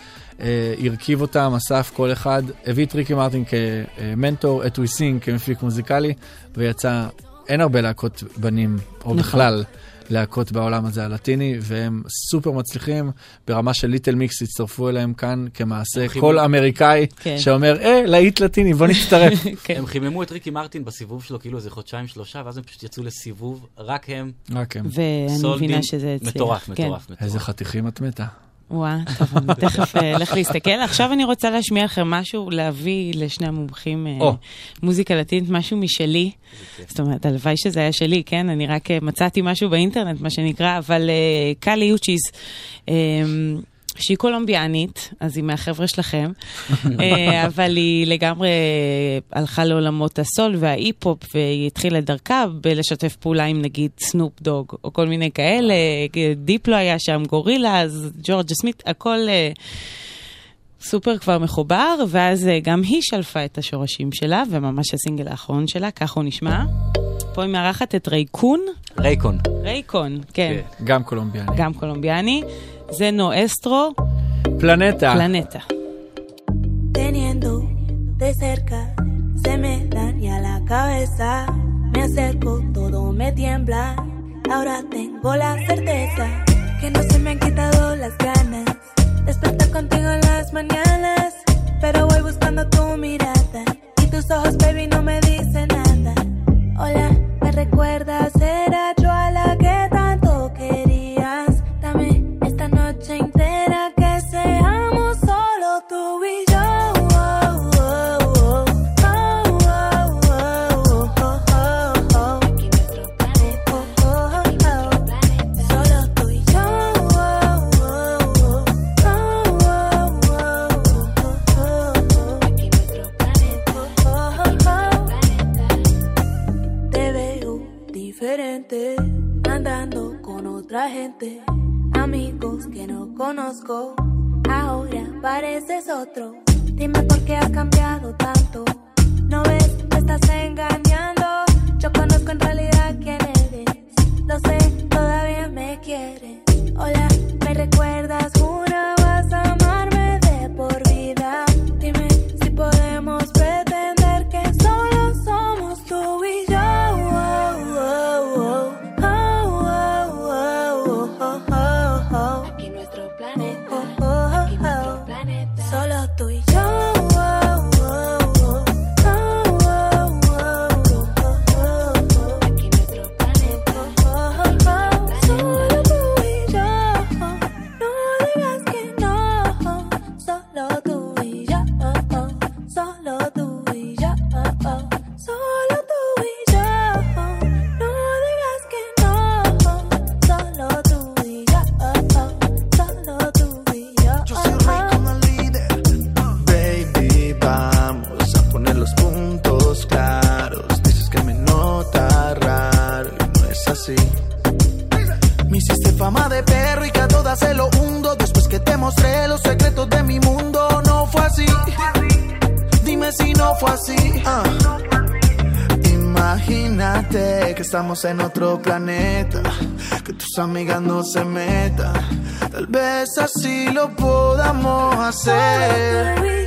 אה, הרכיב אותם, אסף כל אחד, הביא את ריקי מרטין כמנטור, את וויסין כמפיק מוזיקלי, ויצא, אין הרבה להקות בנים, או נכון. בכלל. להקות בעולם הזה הלטיני, והם סופר מצליחים, ברמה של ליטל מיקס הצטרפו אליהם כאן כמעשה כל אמריקאי כן. שאומר, אה, להיט לטיני, בוא נצטרף. הם חיממו את ריקי מרטין בסיבוב שלו כאילו איזה חודשיים שלושה, ואז הם פשוט יצאו לסיבוב, רק הם. רק הם. ואני סולדים. מבינה שזה הצליח. מטורף, כן. מטורף, מטורף. איזה חתיכים את מתה. וואו, טוב, אני תכף אה, אלך להסתכל. עכשיו אני רוצה להשמיע לכם משהו, להביא לשני המומחים אה. מוזיקה לטינית, משהו משלי. זאת אומרת, הלוואי שזה היה שלי, כן? אני רק אה, מצאתי משהו באינטרנט, מה שנקרא, אבל קאלי יוצ'יז. אה, שהיא קולומביאנית, אז היא מהחבר'ה שלכם, אה, אבל היא לגמרי הלכה לעולמות הסול וההיפ-הופ, והיא התחילה את דרכה בלשתף פעולה עם נגיד סנופ דוג, או כל מיני כאלה, דיפלו היה שם, גורילה, אז ג'ורג'ה סמית, הכל אה, סופר כבר מחובר, ואז אה, גם היא שלפה את השורשים שלה, וממש הסינגל האחרון שלה, ככה הוא נשמע. פה היא מארחת את רייקון. רייקון. רייקון, כן. גם קולומביאני. גם קולומביאני. de nuestro planeta. Teniendo de cerca, se me daña la cabeza. Me acerco, todo me tiembla. Ahora tengo la certeza que no se me han quitado las ganas. Despertar contigo en las mañanas, pero voy buscando tu mirada. Y tus ojos, baby, no me dicen nada. Hola, me recuerdas, era yo a la otra gente, amigos que no conozco, ahora pareces otro. Dime por qué has cambiado tanto, no ves, me estás engañando. Yo conozco en realidad quién eres, lo sé, todavía me quieres. Hola, me recuerdas. así. Uh. Imagínate que estamos en otro planeta, que tus amigas no se metan. Tal vez así lo podamos hacer.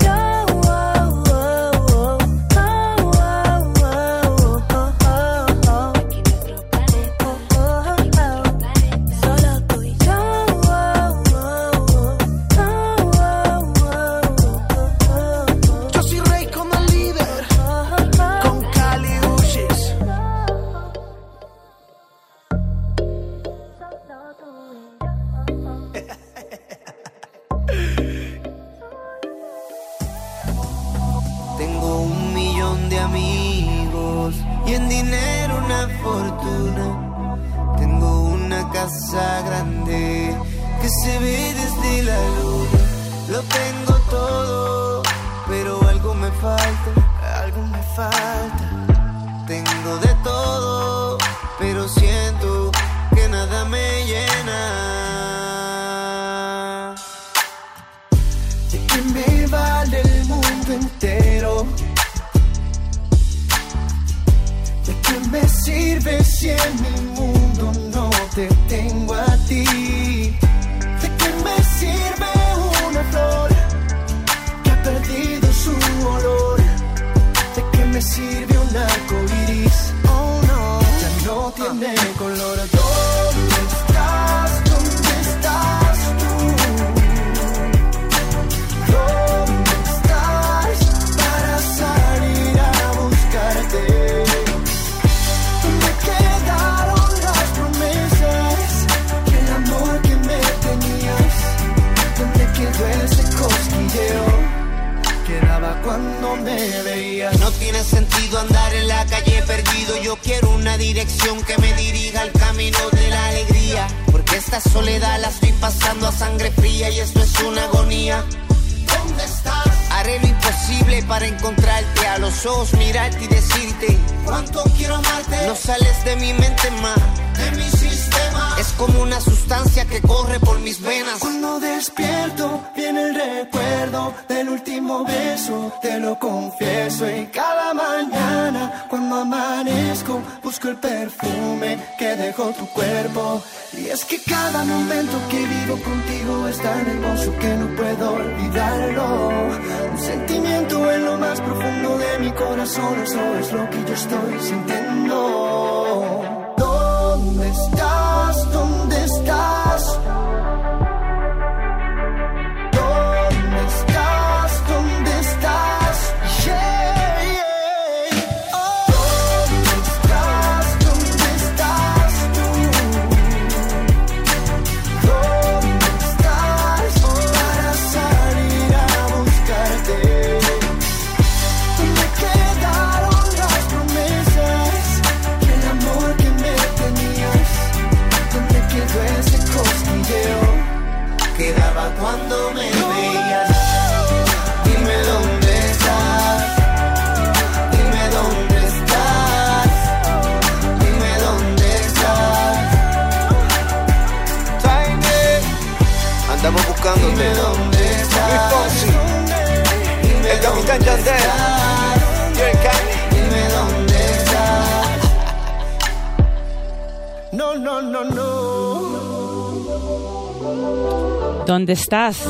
סטאס.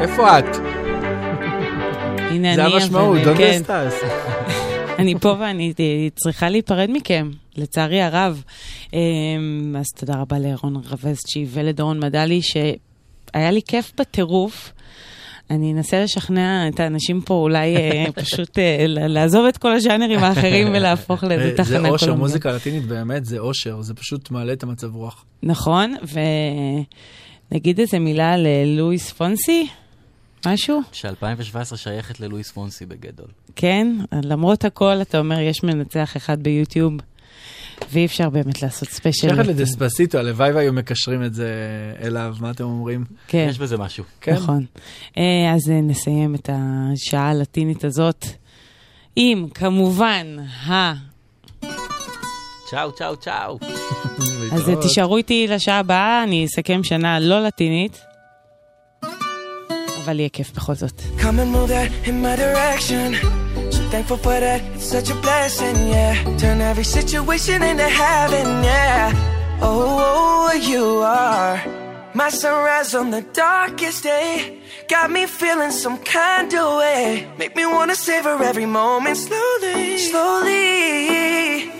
איפה את? הנה זה אני, המשמעות, אבל, דונדה כן. סטאס. אני פה ואני צריכה להיפרד מכם, לצערי הרב. אמ, אז תודה רבה לרון רבזצ'י ולדורון מדלי, שהיה לי כיף בטירוף. אני אנסה לשכנע את האנשים פה אולי אה, פשוט אה, לעזוב את כל הז'אנרים האחרים ולהפוך לאיזה תחנה זה קולומביה. אושר, מוזיקה לטינית באמת זה אושר, זה פשוט מעלה את המצב רוח. נכון, ונגיד איזה מילה ללואיס פונסי? משהו? ש-2017 שייכת ללואיס פונסי בגדול. כן, למרות הכל, אתה אומר, יש מנצח אחד ביוטיוב, ואי אפשר באמת לעשות ספיישל. שייכת לדספסיטו, הלוואי והיו מקשרים את זה אליו, מה אתם אומרים? כן. יש בזה משהו. כן. נכון. אה, אז נסיים את השעה הלטינית הזאת עם, כמובן, ה... צ'או, צ'או, צ'או. אז אה, תישארו איתי לשעה הבאה, אני אסכם שנה לא לטינית, אבל יהיה כיף בכל זאת. Come and move that in my direction. So thankful for that, it's such a blessing, yeah. Turn every situation into heaven, yeah. Oh, you are my sunrise on the darkest day. Got me feeling some kind of way. Make me wanna savor every moment slowly, slowly.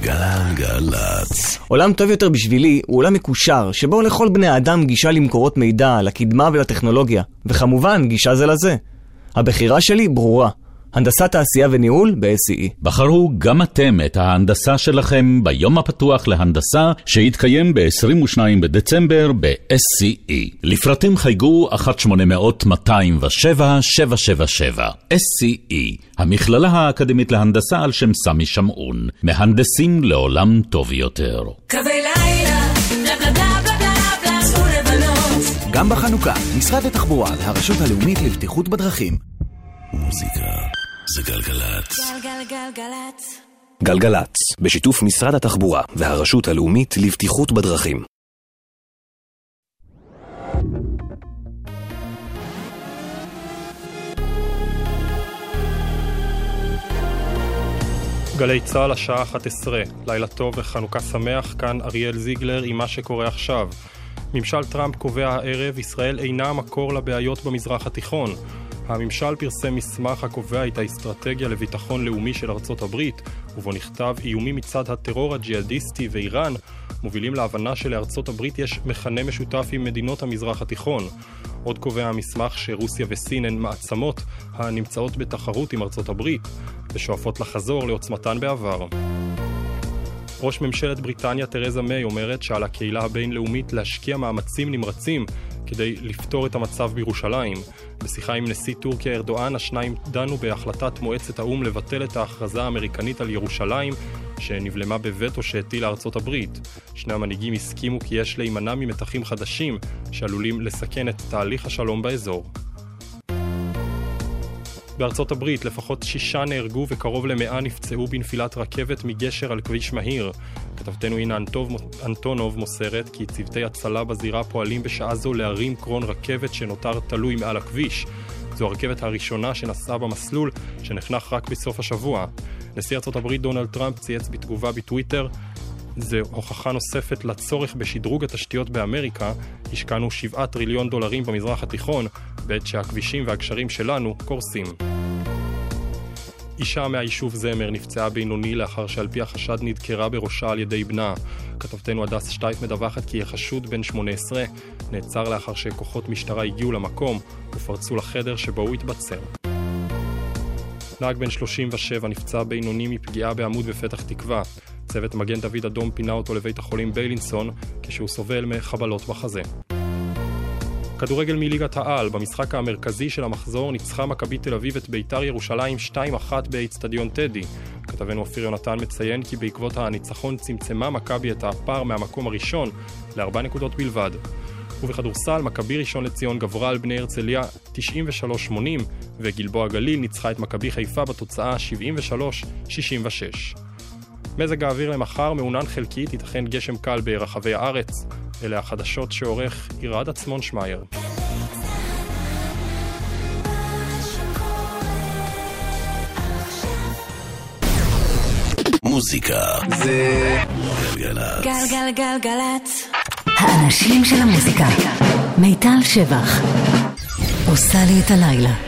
גלגלצ. עולם טוב יותר בשבילי הוא עולם מקושר, שבו לכל בני האדם גישה למקורות מידע, לקדמה ולטכנולוגיה, וכמובן גישה זה לזה. הבחירה שלי ברורה, הנדסת תעשייה וניהול ב-SCE. בחרו גם אתם את ההנדסה שלכם ביום הפתוח להנדסה שיתקיים ב-22 בדצמבר ב-SCE. לפרטים חייגו 1-800-207-777. SCE, המכללה האקדמית להנדסה על שם סמי שמעון. מהנדסים לעולם טוב יותר. קווי לילה, בלה בלה בלה בלה, צאו לבנות. גם בחנוכה, משרד התחבורה והרשות הלאומית לבטיחות בדרכים. מוזיקה זה גלגלצ. גלגלגלגלצ. גלגלצ, בשיתוף משרד התחבורה והרשות הלאומית לבטיחות בדרכים. גלי צה"ל השעה 11, לילה טוב וחנוכה שמח, כאן אריאל זיגלר עם מה שקורה עכשיו. ממשל טראמפ קובע הערב, ישראל אינה המקור לבעיות במזרח התיכון. הממשל פרסם מסמך הקובע את האסטרטגיה לביטחון לאומי של ארצות הברית, ובו נכתב איומים מצד הטרור הג'יהאדיסטי ואיראן מובילים להבנה שלארצות הברית יש מכנה משותף עם מדינות המזרח התיכון. עוד קובע המסמך שרוסיה וסין הן מעצמות הנמצאות בתחרות עם ארצות הברית, ושואפות לחזור לעוצמתן בעבר. ראש ממשלת בריטניה תרזה מיי אומרת שעל הקהילה הבינלאומית להשקיע מאמצים נמרצים כדי לפתור את המצב בירושלים. בשיחה עם נשיא טורקיה ארדואן, השניים דנו בהחלטת מועצת האו"ם לבטל את ההכרזה האמריקנית על ירושלים, שנבלמה בווטו שהטילה ארצות הברית. שני המנהיגים הסכימו כי יש להימנע ממתחים חדשים שעלולים לסכן את תהליך השלום באזור. בארצות הברית לפחות שישה נהרגו וקרוב למאה נפצעו בנפילת רכבת מגשר על כביש מהיר. כתבתנו אנטוב, אנטונוב מוסרת כי צוותי הצלה בזירה פועלים בשעה זו להרים קרון רכבת שנותר תלוי מעל הכביש. זו הרכבת הראשונה שנסעה במסלול שנחנך רק בסוף השבוע. נשיא ארצות הברית דונלד טראמפ צייץ בתגובה בטוויטר זו הוכחה נוספת לצורך בשדרוג התשתיות באמריקה, השקענו 7 טריליון דולרים במזרח התיכון, בעת שהכבישים והגשרים שלנו קורסים. אישה מהיישוב זמר נפצעה בינוני לאחר שעל פי החשד נדקרה בראשה על ידי בנה. כתבתנו הדס שטייף מדווחת כי החשוד בן 18 נעצר לאחר שכוחות משטרה הגיעו למקום ופרצו לחדר שבו הוא התבצר. נהג בן 37 נפצע בינוני מפגיעה בעמוד בפתח תקווה. צוות מגן דוד אדום פינה אותו לבית החולים ביילינסון כשהוא סובל מחבלות בחזה. כדורגל מליגת העל, במשחק המרכזי של המחזור ניצחה מכבי תל אביב את ביתר ירושלים 2-1 באיצטדיון טדי. כתבנו אופיר יונתן מציין כי בעקבות הניצחון צמצמה מכבי את הפער מהמקום הראשון לארבע נקודות בלבד. ובכדורסל, מכבי ראשון לציון גברה על בני הרצליה 93-80, וגלבוע גליל ניצחה את מכבי חיפה בתוצאה 73-66. מזג האוויר למחר מעונן חלקית, ייתכן גשם קל ברחבי הארץ. אלה החדשות שעורך עירד עצמון שמייר. מוזיקה זה גלגלצ. גלגלגלגלצ. האנשים של המוזיקה. מיטל שבח. עושה לי את הלילה.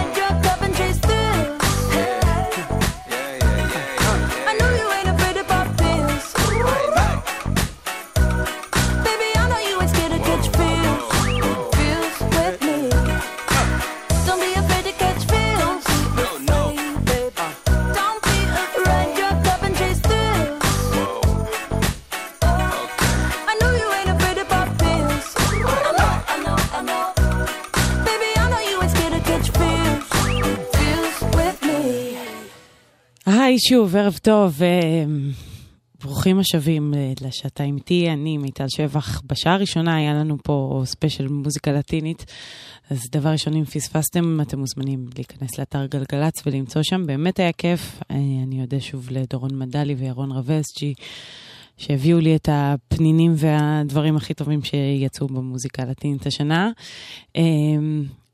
היי שוב, ערב טוב, אה, ברוכים השבים אה, לשעתיים איתי, אני מיטל שבח. בשעה הראשונה היה לנו פה ספיישל מוזיקה לטינית, אז דבר ראשון, אם פספסתם, אתם מוזמנים להיכנס לאתר גלגלצ ולמצוא שם, באמת היה כיף. אה, אני אודה שוב לדורון מדלי וירון רבסג'י. שהביאו לי את הפנינים והדברים הכי טובים שיצאו במוזיקה הלטינית השנה.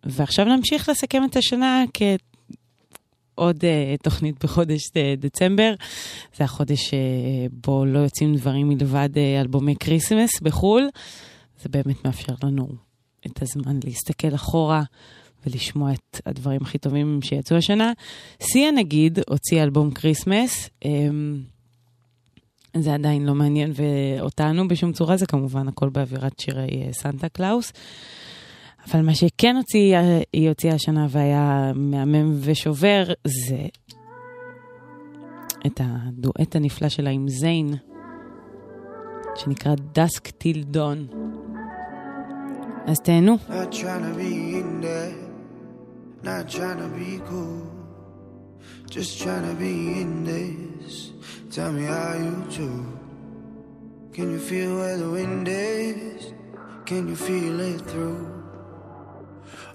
ועכשיו נמשיך לסכם את השנה כ... עוד אה, תוכנית בחודש אה, דצמבר. זה החודש אה, שבו לא יוצאים דברים מלבד אלבומי Christmas בחו"ל. זה באמת מאפשר לנו את הזמן להסתכל אחורה ולשמוע את הדברים הכי טובים שיצאו השנה. סיה נגיד הוציא אלבום Christmas. אמ, אמ, זה עדיין לא מעניין ואותנו בשום צורה, זה כמובן הכל באווירת שירי סנטה קלאוס. אבל מה שכן הוציאה, היא הוציאה השנה והיה מהמם ושובר, זה את הדואט הנפלא שלה עם זיין, שנקרא דסק טיל דון. אז תהנו. Not trying to be cool, just trying to be in this. Tell me how you do. Can you feel where the wind is? Can you feel it through?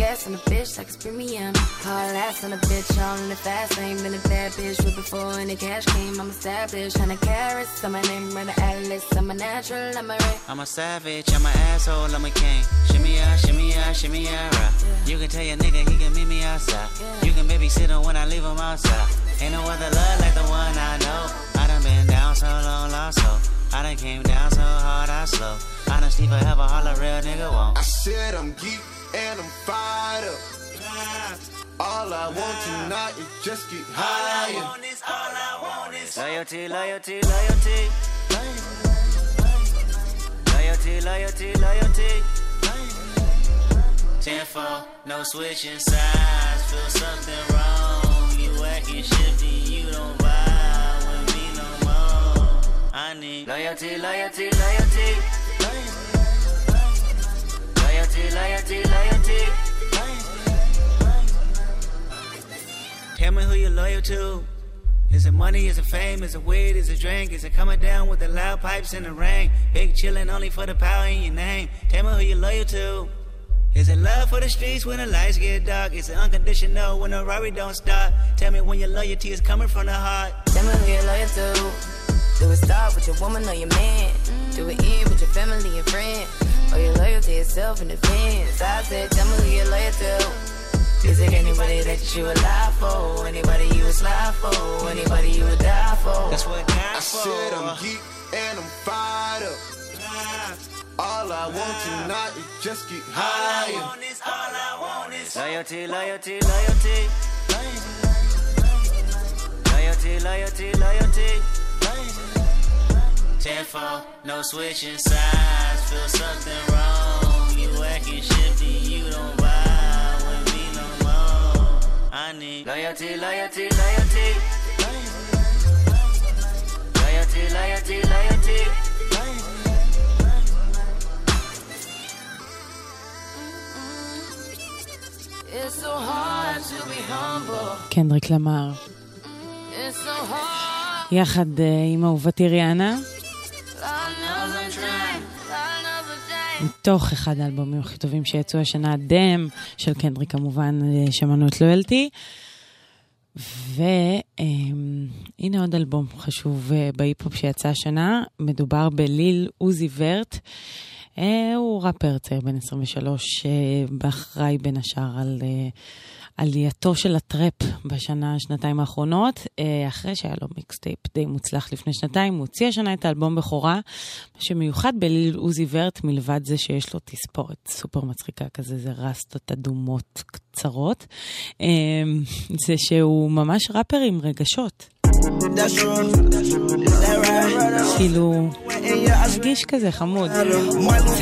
Gas on the bitch, like it's premium. Hard ass on the bitch, all in the fast lane. Been a bad bitch with before any cash came. I'm established, hundred carats. I'm my name, run the atlas. I'm a natural, I'm a ray. I'm a savage, I'm an asshole, I'm a king. Shimmy ya, shimmy ya, shimmy ya, rah. You can tell your nigga he can meet me outside. You can babysit him when I leave him outside. Ain't no other love like the one I know. I done been down so long, lost so. I done came down so hard, I slow. Honestly, forever, all a real nigga won't. I said I'm geek and I'm fired up. All I want tonight is just get higher. Loyalty, loyalty, loyalty. Loyalty, loyalty, loyalty. Ten four, no switching sides. Feel something wrong. You acting shifty, you don't vibe with me no more. I need loyalty, loyalty, loyalty. Tell me who you're loyal to. Is it money? Is it fame? Is it weed? Is it drink? Is it coming down with the loud pipes in the rain? Big chillin' only for the power in your name. Tell me who you're loyal to. Is it love for the streets when the lights get dark? Is it unconditional when the robbery don't stop? Tell me when your loyalty is coming from the heart. Tell me who you're loyal to. Do it start with your woman or your man? Do it end with your family and friends? Or your loyal to yourself in defense? I said, tell me who you're loyal to. Is it anybody that you would lie for? Anybody you would slide for? Anybody you would die for? That's what I said I'm geek and I'm fired up. All I want tonight is just get higher. Loyalty, loyalty, loyalty. Loyalty, loyalty, loyalty. Ten four, no switching sides. Feel something wrong. You acting shifty, you don't vibe with me no more. I need loyalty, loyalty, loyalty. Loyalty, loyalty, loyalty. It's so hard to be humble. קנדריק למר. יחד אה, עם אהובתי ריאנה, מתוך אחד האלבומים הכי טובים שיצאו השנה, דאם, של קנדריק כמובן, אה, שמענו את Loyalty. והנה עוד אלבום חשוב אה, בהיפ-הופ שיצא השנה, מדובר בליל עוזי ורט. אה, הוא ראפר צעיר בן 23, אה, באחראי בין השאר על עלייתו של הטראפ בשנה, שנתיים האחרונות. אה, אחרי שהיה לו מיקסטייפ די מוצלח לפני שנתיים, הוא הוציא השנה את האלבום בכורה. מה שמיוחד בליל עוזי ורט, מלבד זה שיש לו תספורת סופר מצחיקה כזה, זה רסטות אדומות קצרות, אה, זה שהוא ממש ראפר עם רגשות. That's true. Is that right? כאילו, מרגיש כזה חמוד.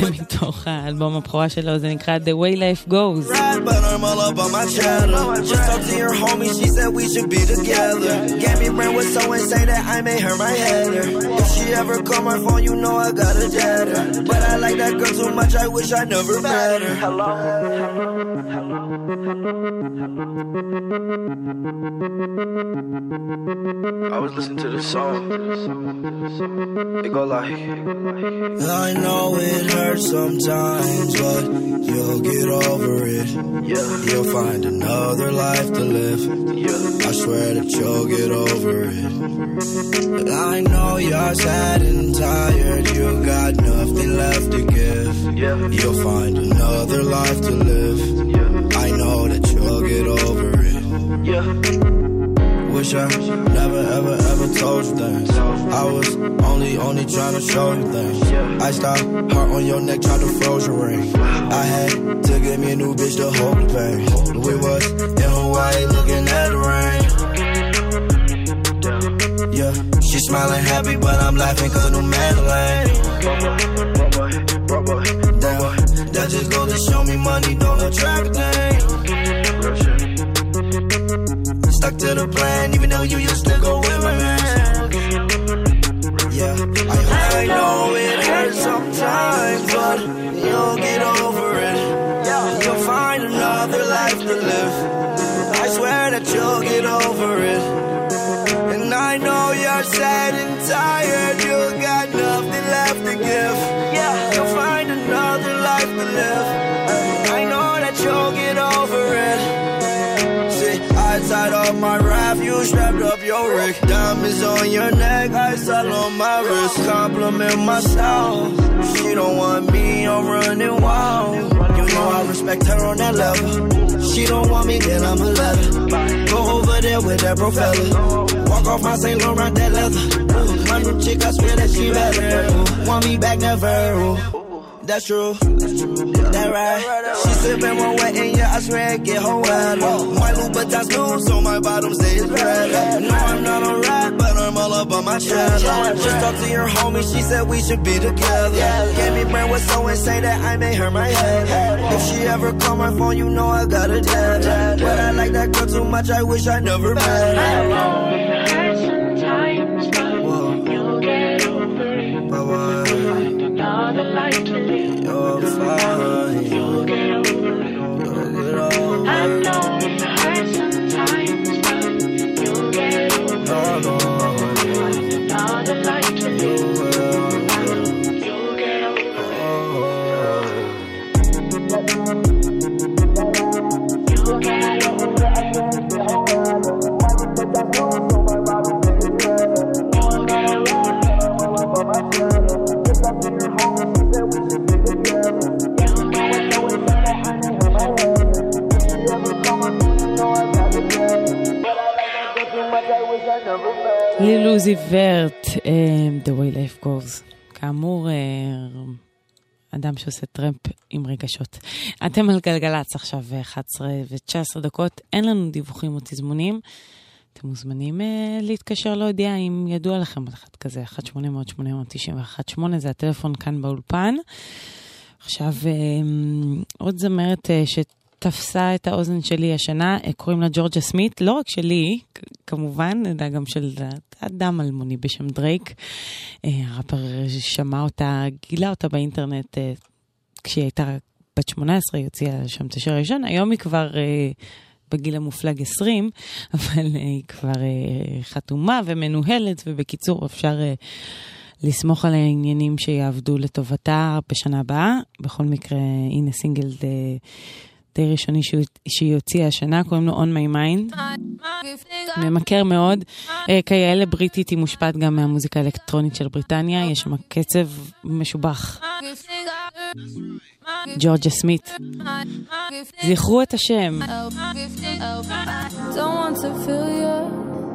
זה מתוך האלבום הבכורה שלו, זה נקרא The Way Life Goes. Right, but I'm all up on my channel. Just talked to your homie, she said we should be together. Gave me brand with so and say that I made her my header. If she ever call my phone, you know I got a jetter. But I like that girl too much, I wish I never met her. Hello. I was listening to the song. It go like. I know it hurts sometimes, but you'll get over it. Yeah. You'll find another life to live. Yeah. I swear that you'll get over it. But I know you're sad and tired. You got nothing left to give. Yeah. You'll find another life to live. Yeah. I know that you'll get over it. Yeah. Wish I never ever ever told you things. I was only only trying to show you things. I stopped heart on your neck, tried to froze your ring. I had to get me a new bitch to hold the pain. We was in Hawaii looking at the rain. Yeah, she smiling happy, but I'm laughing cause new Madeline. Damn, that just goes to show me money don't attract a to the plan, even though you used to go with my man. Yeah, I, I know it hurts sometimes, but you'll get over it. Yeah, you'll find another life to live. I swear that you'll get over it. And I know you're sad and tired. You'll strapped up your rig. Diamonds on your neck, ice all on my wrist. Compliment my style. She don't want me, I'm running wild. You know I respect her on that level. She don't want me, then I'ma let her. Go over there with that bro. Walk off my St. Laurent, that leather. My new chick, I swear that she better. Want me back, never. That's true. That right. She sippin' one wet and yeah, I swear it get her wet. My Louboutins new, so my bottom stays red. No, I'm not a rat, but I'm all up on my chest. Just talked to your homie, she said we should be together. Gave me brain was so insane that I made her my head. If she ever call my phone, you know I got a dead. But I like that girl too much, I wish I never met. Another life to live. You're fine. You'll get over it. I know it hurts ליל עוזי ורט, אה, The way life goes. כאמור, אה, אדם שעושה טרמפ עם רגשות. אתם על גלגלצ עכשיו, 11 ו-19 דקות, אין לנו דיווחים או תזמונים. אתם מוזמנים אה, להתקשר להודיע אם ידוע לכם על אחד כזה, 1-800-891-8, זה הטלפון כאן באולפן. עכשיו, אה, עוד זמרת אה, שתפסה את האוזן שלי השנה, קוראים לה ג'ורג'ה סמית, לא רק שלי, כמובן, אלא גם של אדם אלמוני בשם דרייק. אה, הראפר שמע אותה, גילה אותה באינטרנט אה, כשהיא הייתה בת 18, היא הוציאה שם את השיר הראשון, היום היא כבר... אה, בגיל המופלג 20, אבל היא כבר חתומה ומנוהלת, ובקיצור, אפשר לסמוך על העניינים שיעבדו לטובתה בשנה הבאה. בכל מקרה, הנה סינגל די, ראשוני שהיא- הוציאה השנה, קוראים לו On My Mind. ממכר מאוד. אה, כיאה בריטית, היא מושפעת גם מהמוזיקה האלקטרונית של בריטניה, יש שם קצב משובח. ג'ורג'ה סמית. זכרו את השם.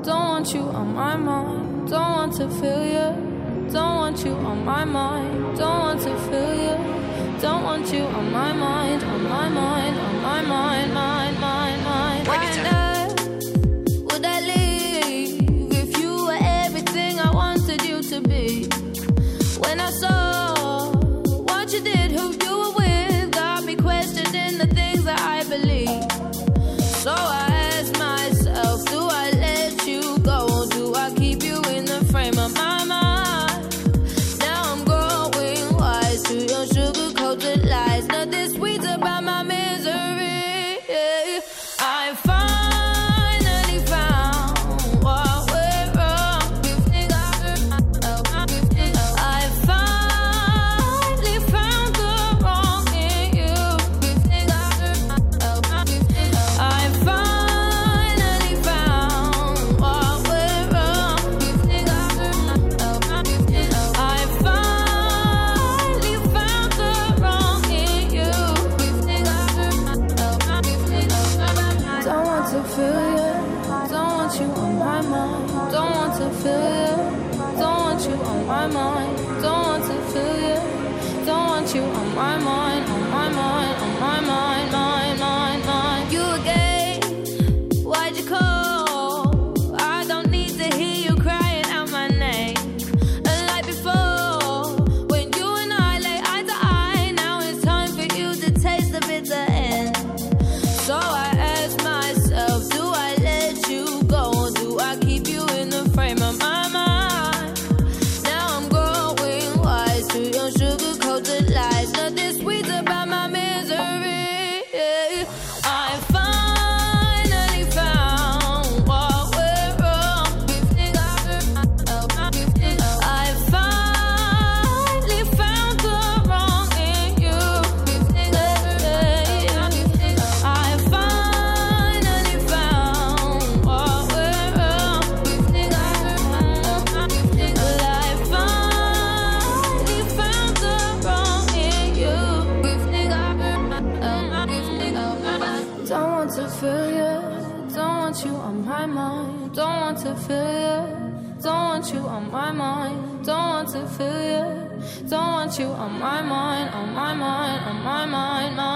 Don't want you, on my mind. On my mind, on my mind, on my my mind, on my mind, on my mind, my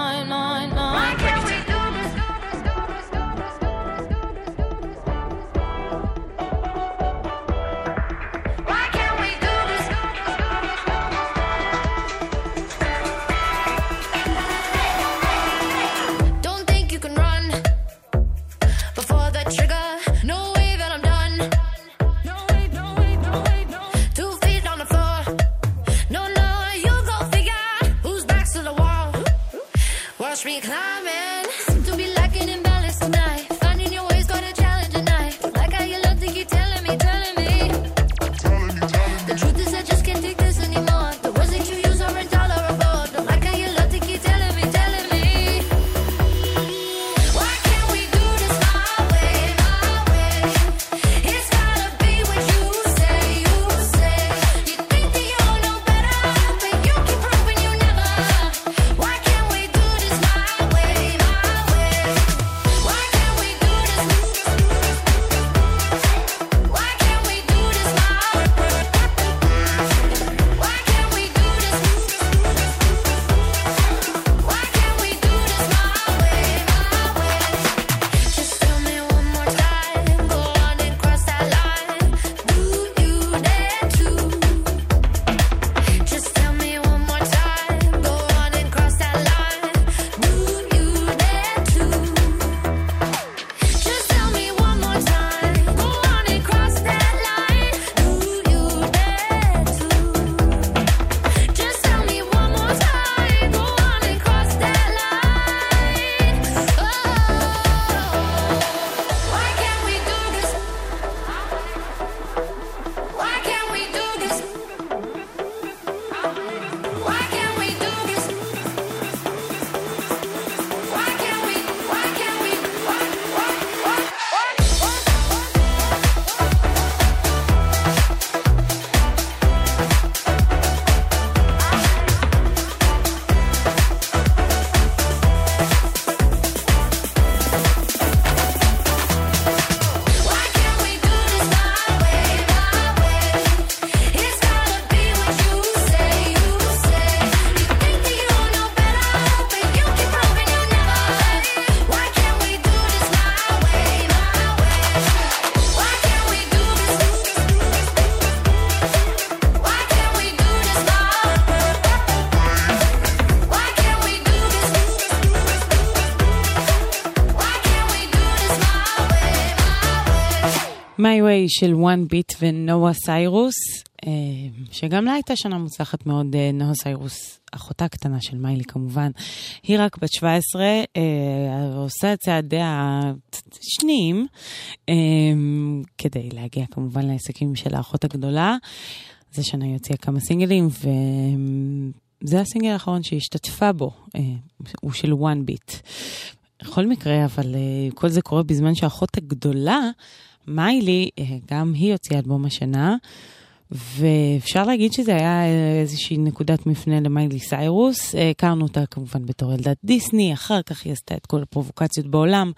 Runaway של One ביט ונועה סיירוס, אה, שגם לה הייתה שנה מוצלחת מאוד, אה, נועה סיירוס, אחותה קטנה של מיילי כמובן. היא רק בת 17, אה, עושה את צעדיה שניים, כדי להגיע כמובן להעסקים של האחות הגדולה. זה שנה היא הוציאה כמה סינגלים, וזה הסינגל האחרון שהיא השתתפה בו, הוא של One ביט. בכל מקרה, אבל כל זה קורה בזמן שהאחות הגדולה מיילי, אה, גם היא הוציאה אלבום השנה, ואפשר להגיד שזה היה איזושהי נקודת מפנה למיילי סיירוס. אה, הכרנו אותה כמובן בתור ילדת דיסני, אחר כך היא עשתה את כל הפרובוקציות בעולם,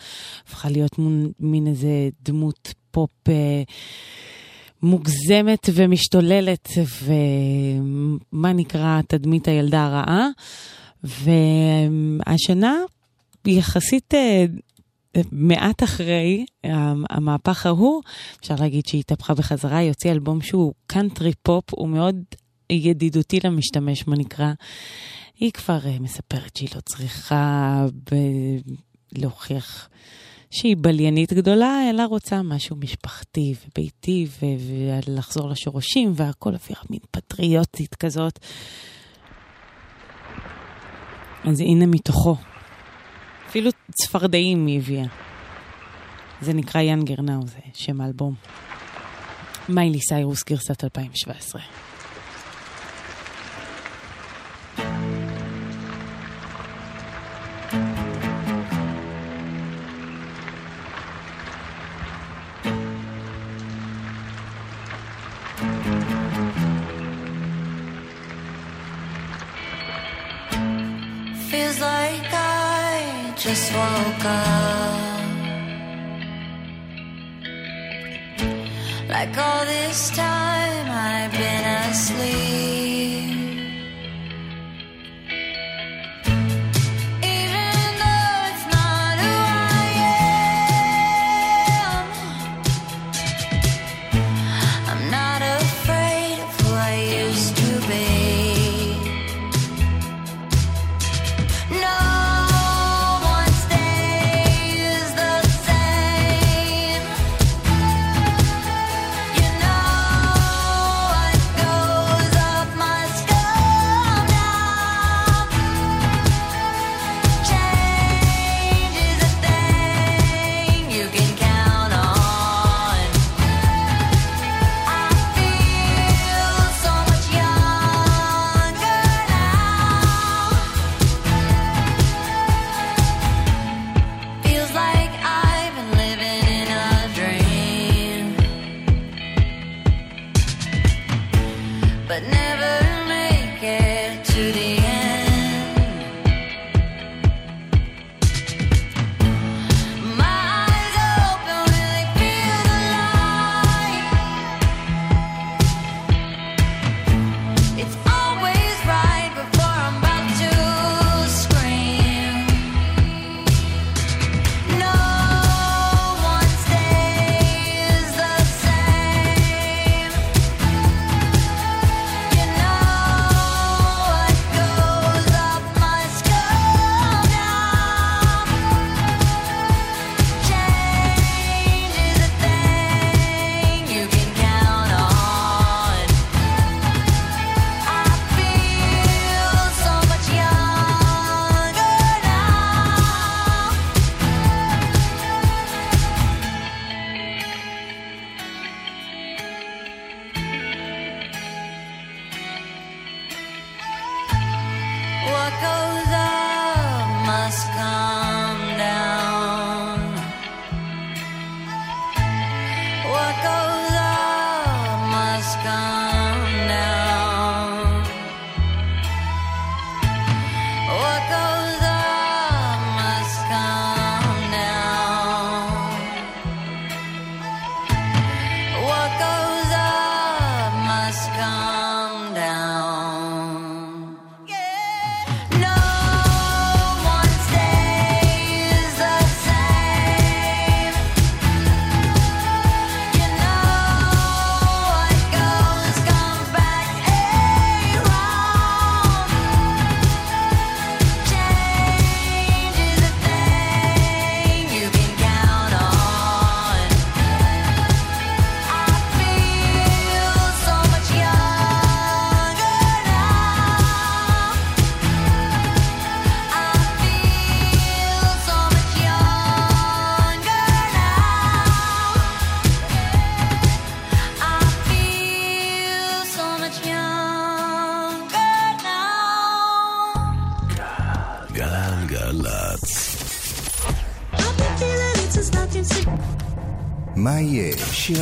הפכה להיות מין, מין איזה דמות פופ... אה, מוגזמת ומשתוללת, ומה נקרא תדמית הילדה הרעה. והשנה יחסית מעט אחרי המהפך ההוא, אפשר להגיד שהיא התהפכה בחזרה, היא הוציאה אלבום שהוא קאנטרי פופ, הוא מאוד ידידותי למשתמש, מה נקרא. היא כבר אה, מספרת שהיא לא צריכה ב- להוכיח שהיא בליינית גדולה, אלא רוצה משהו משפחתי וביתי ו- ולחזור לשורשים והכל אווירה מין פטריוטית כזאת. אז הנה מתוכו. אפילו צפרדעים היא הביאה. זה נקרא ינגר נאו, זה שם האלבום. מיילי סיירוס גרסת 2017. Just woke up. Like all this time I've been asleep.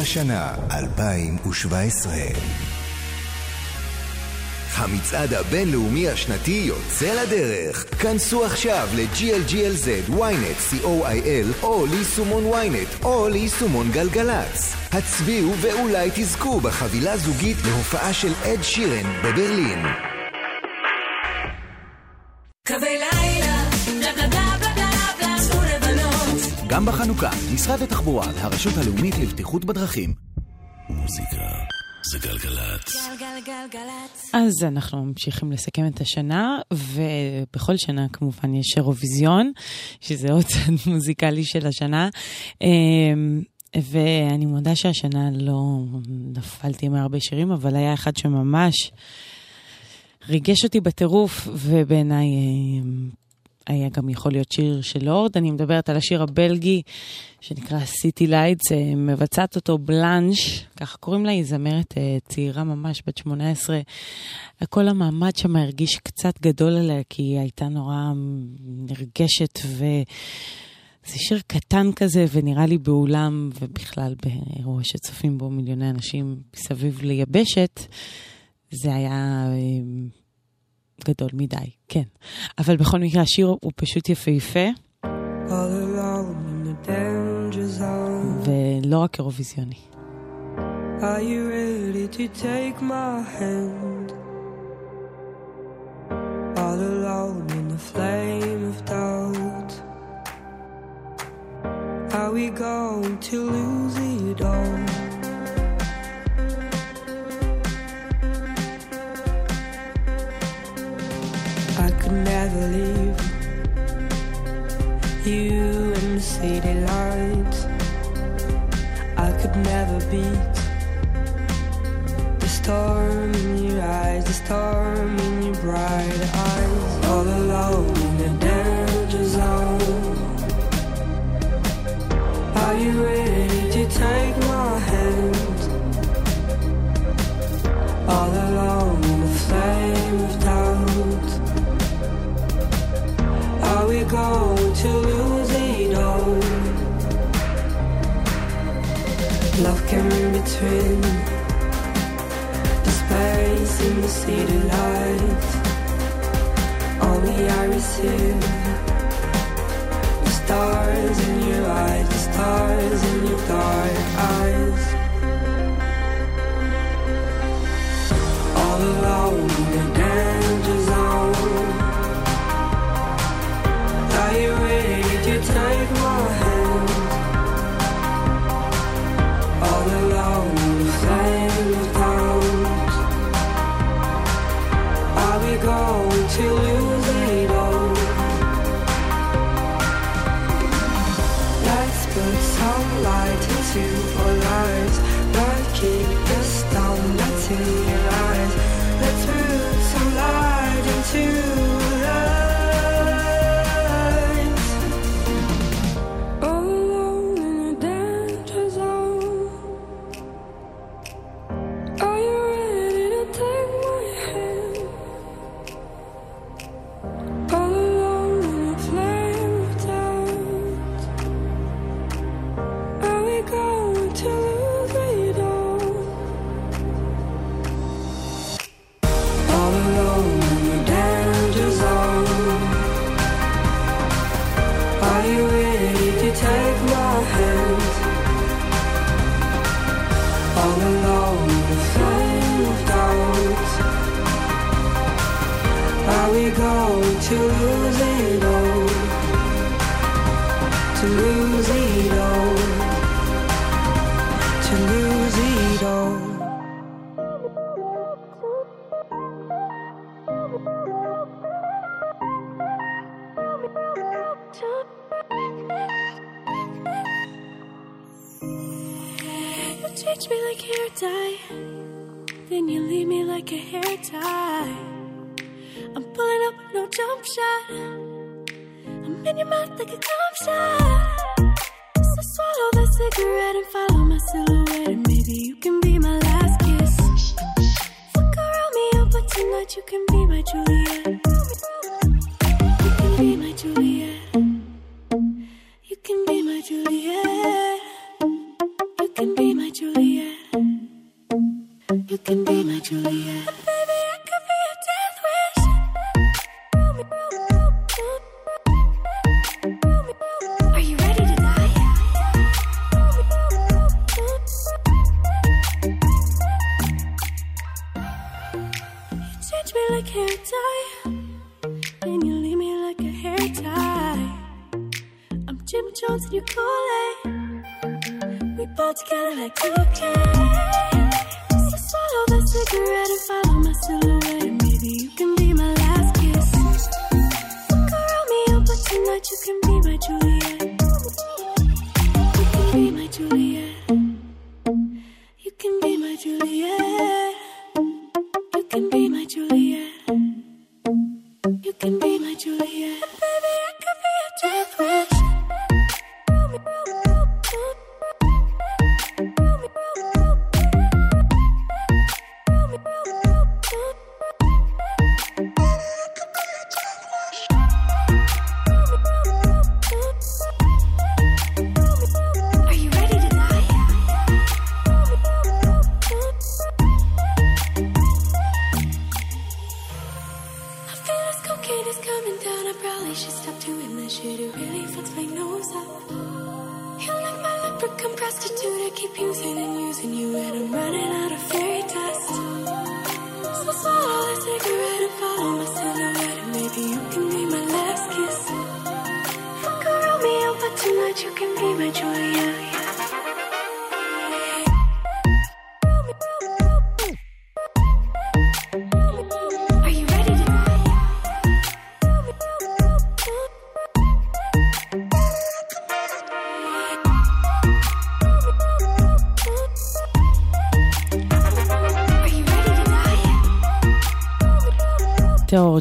השנה 2017? המצעד הבינלאומי השנתי יוצא לדרך. כנסו עכשיו ל-GLGLZ, ynet, co.il, או ליישומון ynet, או ליישומון גלגלצ. הצביעו ואולי תזכו בחבילה זוגית להופעה של אד שירן בברלין. גם בחנוכה, משרד התחבורה והרשות הלאומית לבטיחות בדרכים. מוזיקה זה גלגלצ. גלגלגלגלצ. אז אנחנו ממשיכים לסכם את השנה, ובכל שנה כמובן יש אירוויזיון, שזה עוד צד מוזיקלי של השנה. אמ, ואני מודה שהשנה לא נפלתי מהרבה שירים, אבל היה אחד שממש ריגש אותי בטירוף, ובעיניי אמ, היה גם יכול להיות שיר של לורד. אני מדברת על השיר הבלגי שנקרא City Lights, אה, מבצעת אותו בלאנש, ככה קוראים לה, היא זמרת אה, צעירה ממש, בת 18. כל המעמד שם הרגיש קצת גדול עליה, כי היא הייתה נורא נרגשת ו... זה שיר קטן כזה, ונראה לי באולם, ובכלל באירוע שצופים בו מיליוני אנשים מסביב ליבשת, זה היה אה, גדול מדי, כן. אבל בכל מקרה, השיר הוא פשוט יפהפה. ולא רק אירוויזיוני. Are you ready to take my hand? All alone in the flame of doubt. Are we going to lose it all? could never leave you in the city lights. I could never beat the storm in your eyes, the storm in your bright eyes. All alone in the danger zone. Are you ready to take my hand? All alone in the flame we go to lose it all. Love came in between. the space in the city lights. Only I receive the stars in your eyes, the stars in your dark eyes. All alone. you take my hand. All alone the going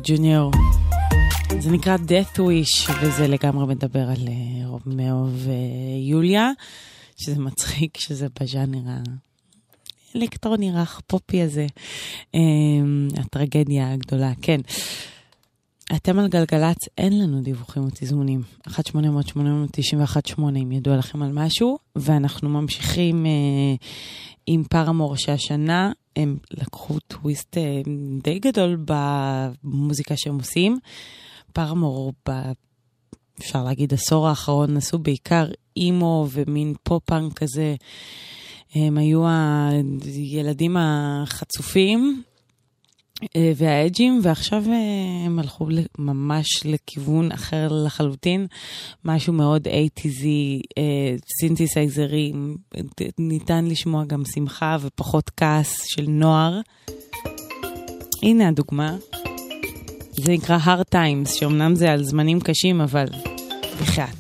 ג'וניור. זה נקרא Death Wish, וזה לגמרי מדבר על אה, רומאו ויוליה, אה, שזה מצחיק שזה בז'אנר האלקטרוני רך פופי הזה. אמ, הטרגדיה הגדולה, כן. אתם על גלגלצ, אין לנו דיווחים או תזמונים. 1-800-891-8 אם ידוע לכם על משהו, ואנחנו ממשיכים אה, עם פרמור שהשנה הם לקחו טוויסט אה, די גדול במוזיקה שהם עושים. פרמור, ב... אפשר להגיד, עשור האחרון עשו בעיקר אימו ומין פופ-פאנק כזה. הם היו הילדים החצופים, אה, וה edgy ים, ועכשיו אה, הם הלכו ממש לכיוון אחר לחלוטין, משהו מאוד eighties, אה, סינתסייזרי, ניתן לשמוע גם שמחה ופחות כעס של נוער. הנה הדוגמה. זה נקרא hard times, שאומנם זה על זמנים קשים, אבל בחייאת.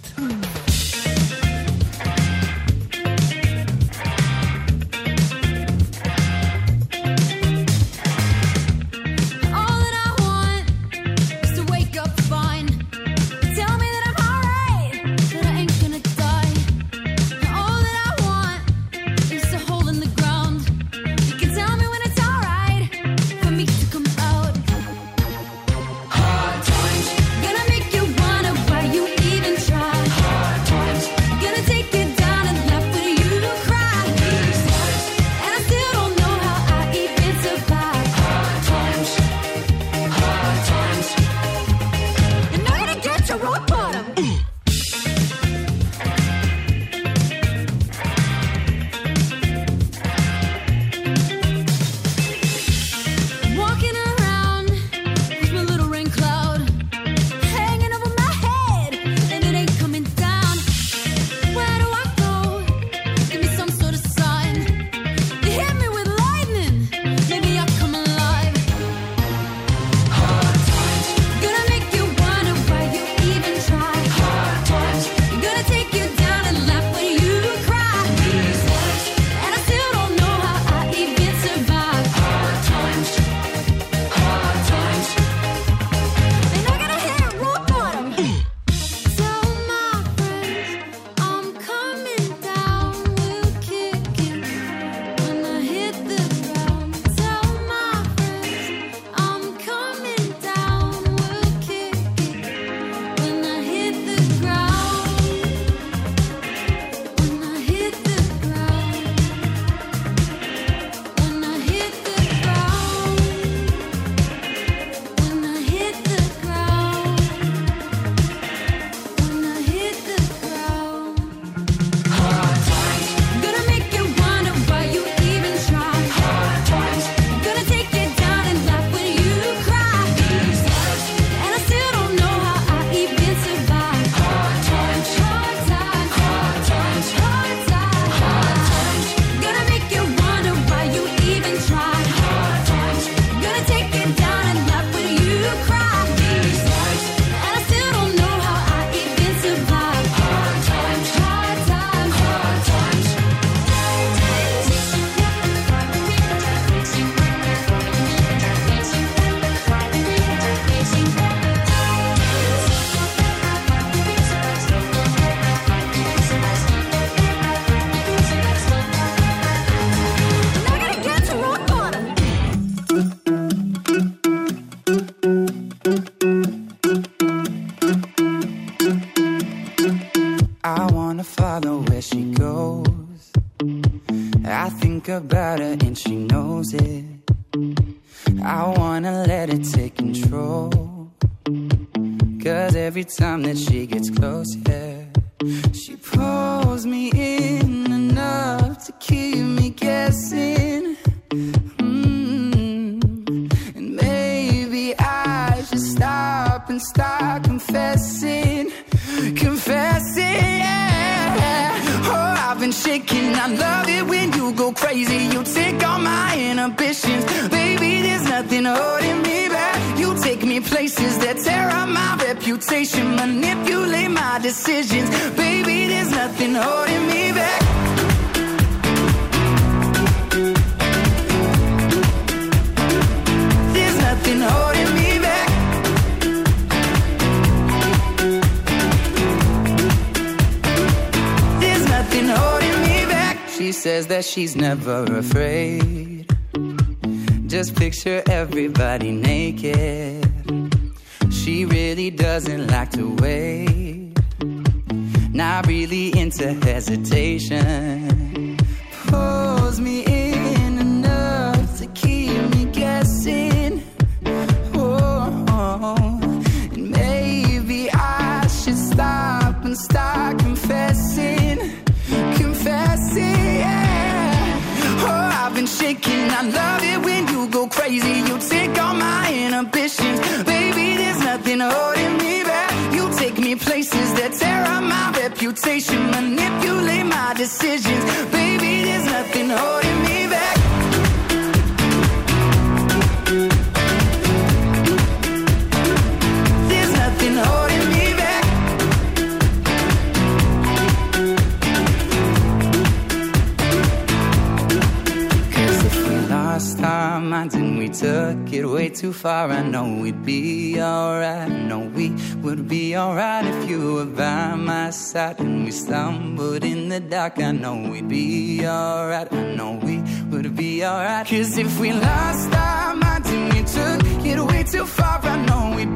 We stumbled in the dark. I know we'd be alright. I know we would be alright. Cause if we lost our minds and we took it way too far, I know we'd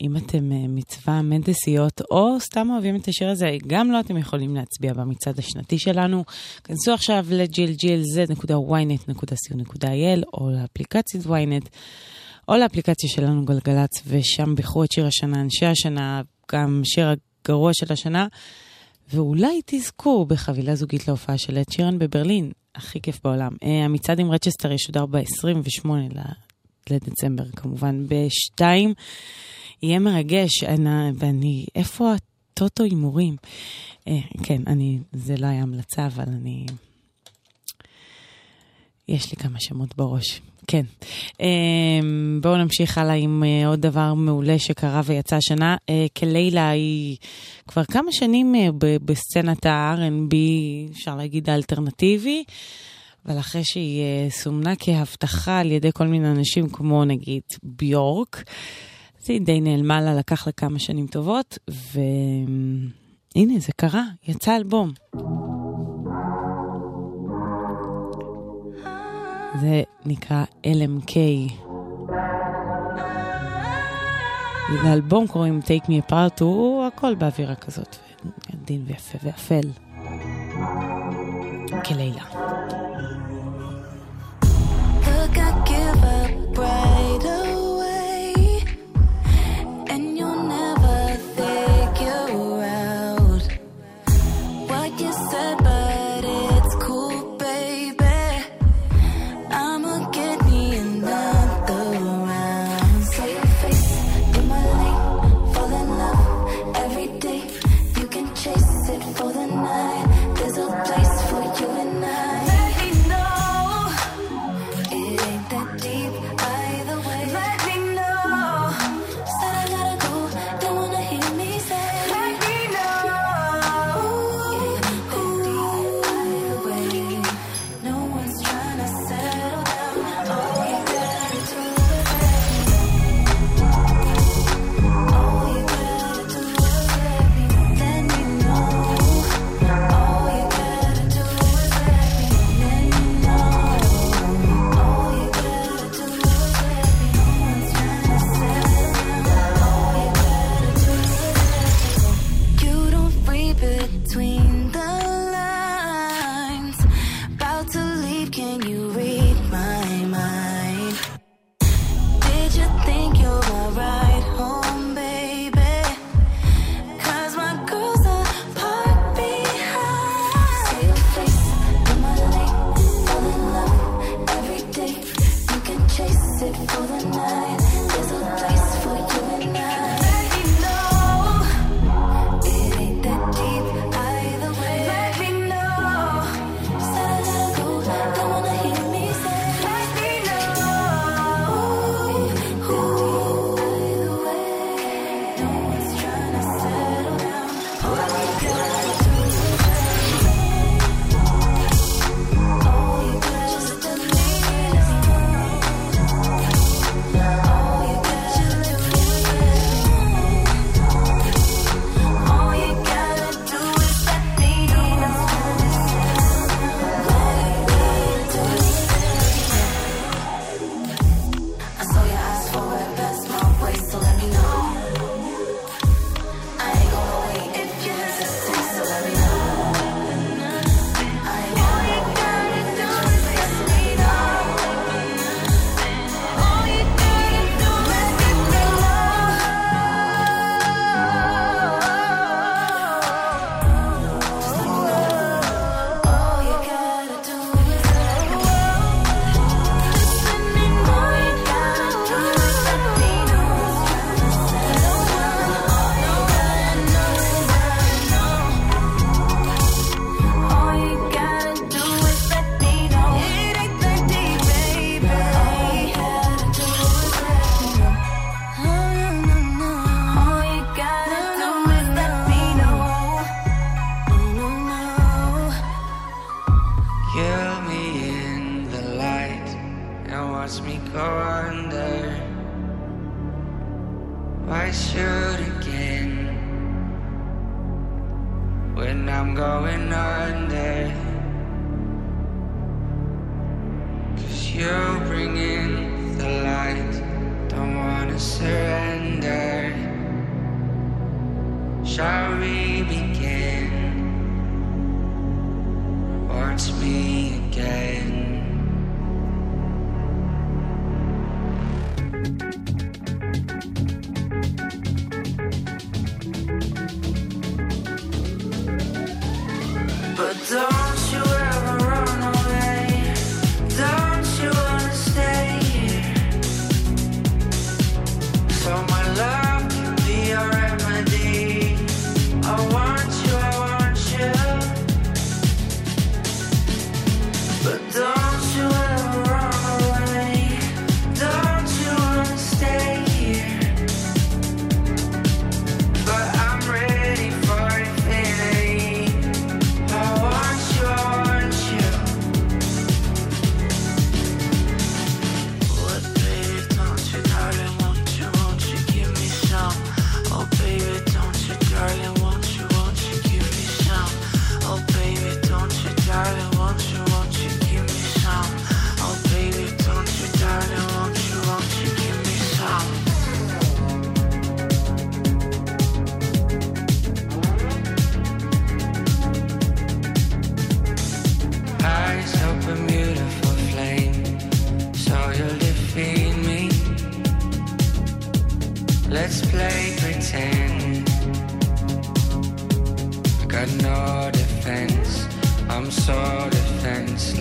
ואם אתם אה, מצווה מנדסיות או סתם אוהבים את השיר הזה, גם לא אתם יכולים להצביע במצעד השנתי שלנו. כנסו עכשיו ל-glglz.ynet.co.il או לאפליקציית ynet. או לאפליקציה שלנו גלגלצ, ושם בחרו את שיר השנה, אנשי השנה, גם שיר הגרוע של השנה, ואולי תזכו בחבילה זוגית להופעה של את שירן בברלין, הכי כיף בעולם. אה, המצעד עם רצ'סטר ישודר ב-28 לדצמבר, כמובן, ב-2. יהיה מרגש, אני, ואני, איפה הטוטו הימורים? אה, כן, אני, זה לא היה המלצה, אבל אני... יש לי כמה שמות בראש. כן. Um, בואו נמשיך הלאה עם uh, עוד דבר מעולה שקרה ויצא השנה. Uh, כלילה היא כבר כמה שנים ב- בסצנת ה-R&B, אפשר להגיד האלטרנטיבי, אבל אחרי שהיא סומנה כהבטחה על ידי כל מיני אנשים, כמו נגיד ביורק, אז היא די נעלמה לה, לקח לה כמה שנים טובות, והנה, זה קרה, יצא אלבום. זה נקרא LMK. לאלבום קוראים Take Me Apart, הוא הכל באווירה כזאת, עדין ויפה ואפל. כלילה. Look, I give up right can you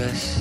us.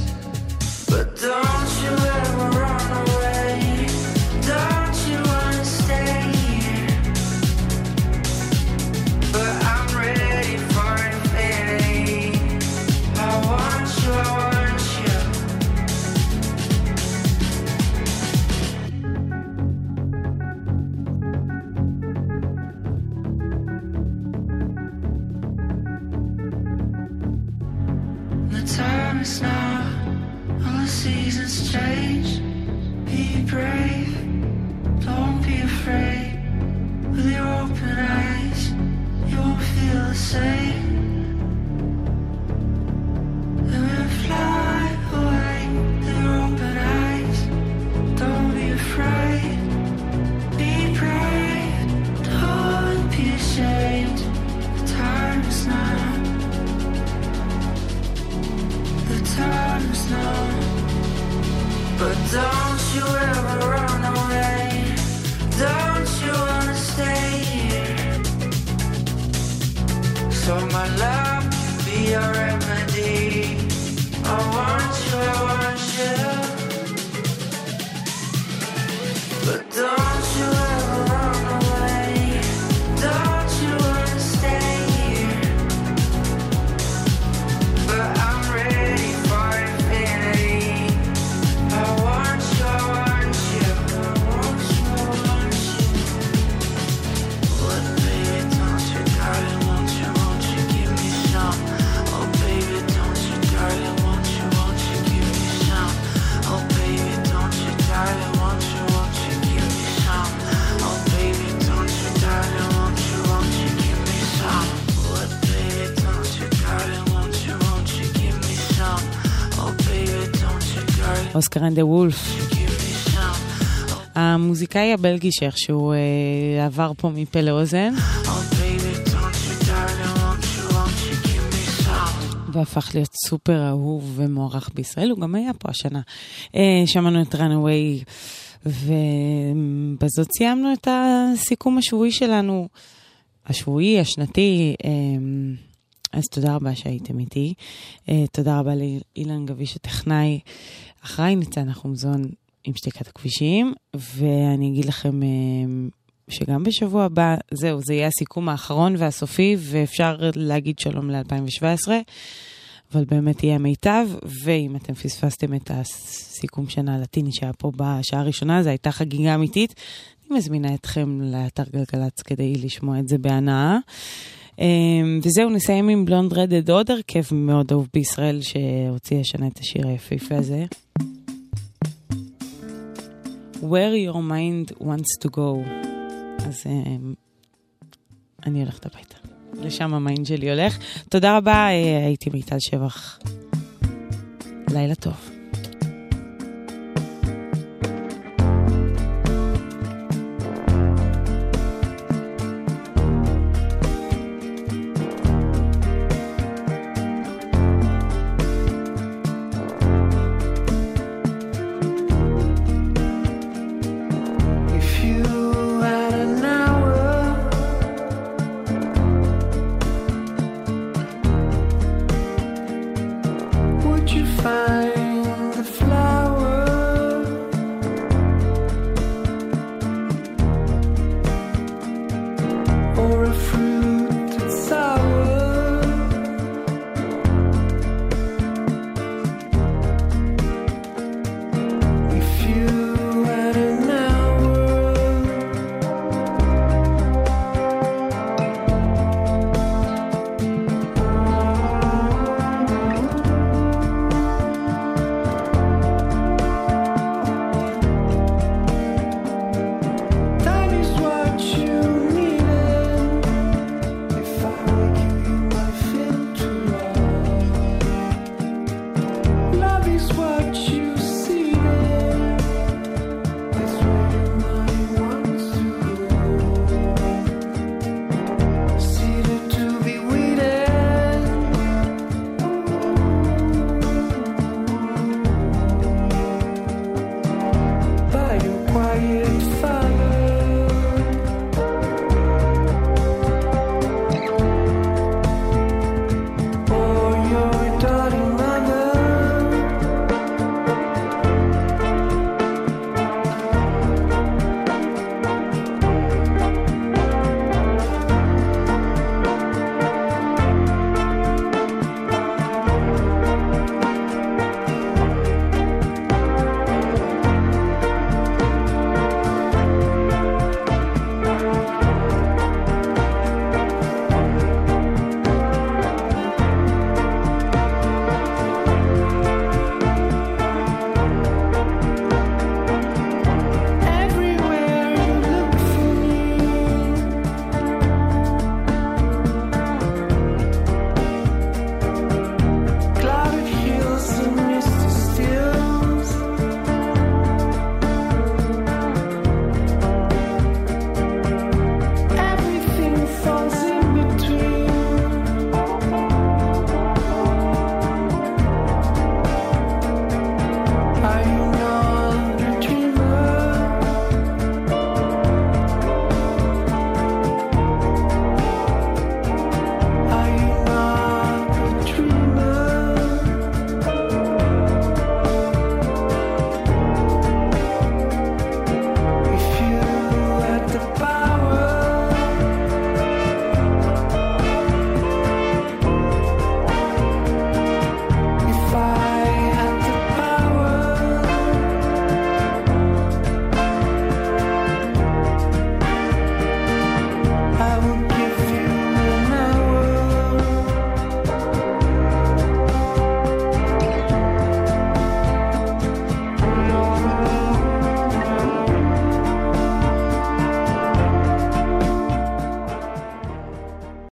אוסקר אנדה וולף. המוזיקאי הבלגי שאיכשהו אה, עבר פה מפה לאוזן. והפך להיות סופר אהוב ומוערך בישראל, הוא גם היה פה השנה. אה, שמענו את ראנאווי, ובזאת סיימנו את הסיכום השבועי שלנו, השבועי, השנתי. אה, אז תודה רבה שהייתם איתי. אה, תודה רבה לאילן גביש הטכנאי. אחריי ניצן החומזון עם שתיקת הכבישים, ואני אגיד לכם אה, שגם בשבוע הבא, זהו, זה יהיה הסיכום האחרון והסופי, ואפשר להגיד שלום ל-2017, אבל באמת יהיה מיטב, ואם אתם פספסתם את הסיכום שנה הלטיני שהיה פה בשעה הראשונה, זו הייתה חגיגה אמיתית. אני מזמינה אתכם לאתר גלגלצ כדי לשמוע את זה בהנאה. אמ, וזהו, נסיים עם Blonde Redhead, עוד הרכב מאוד אהוב בישראל שהוציא השנה את השיר היפהפה הזה. Where your mind wants to go. אז אמ, אני הולכת הביתה. לשם ה mind שלי הולך. תודה רבה, אה, הייתי מיטל שבח. לילה טוב.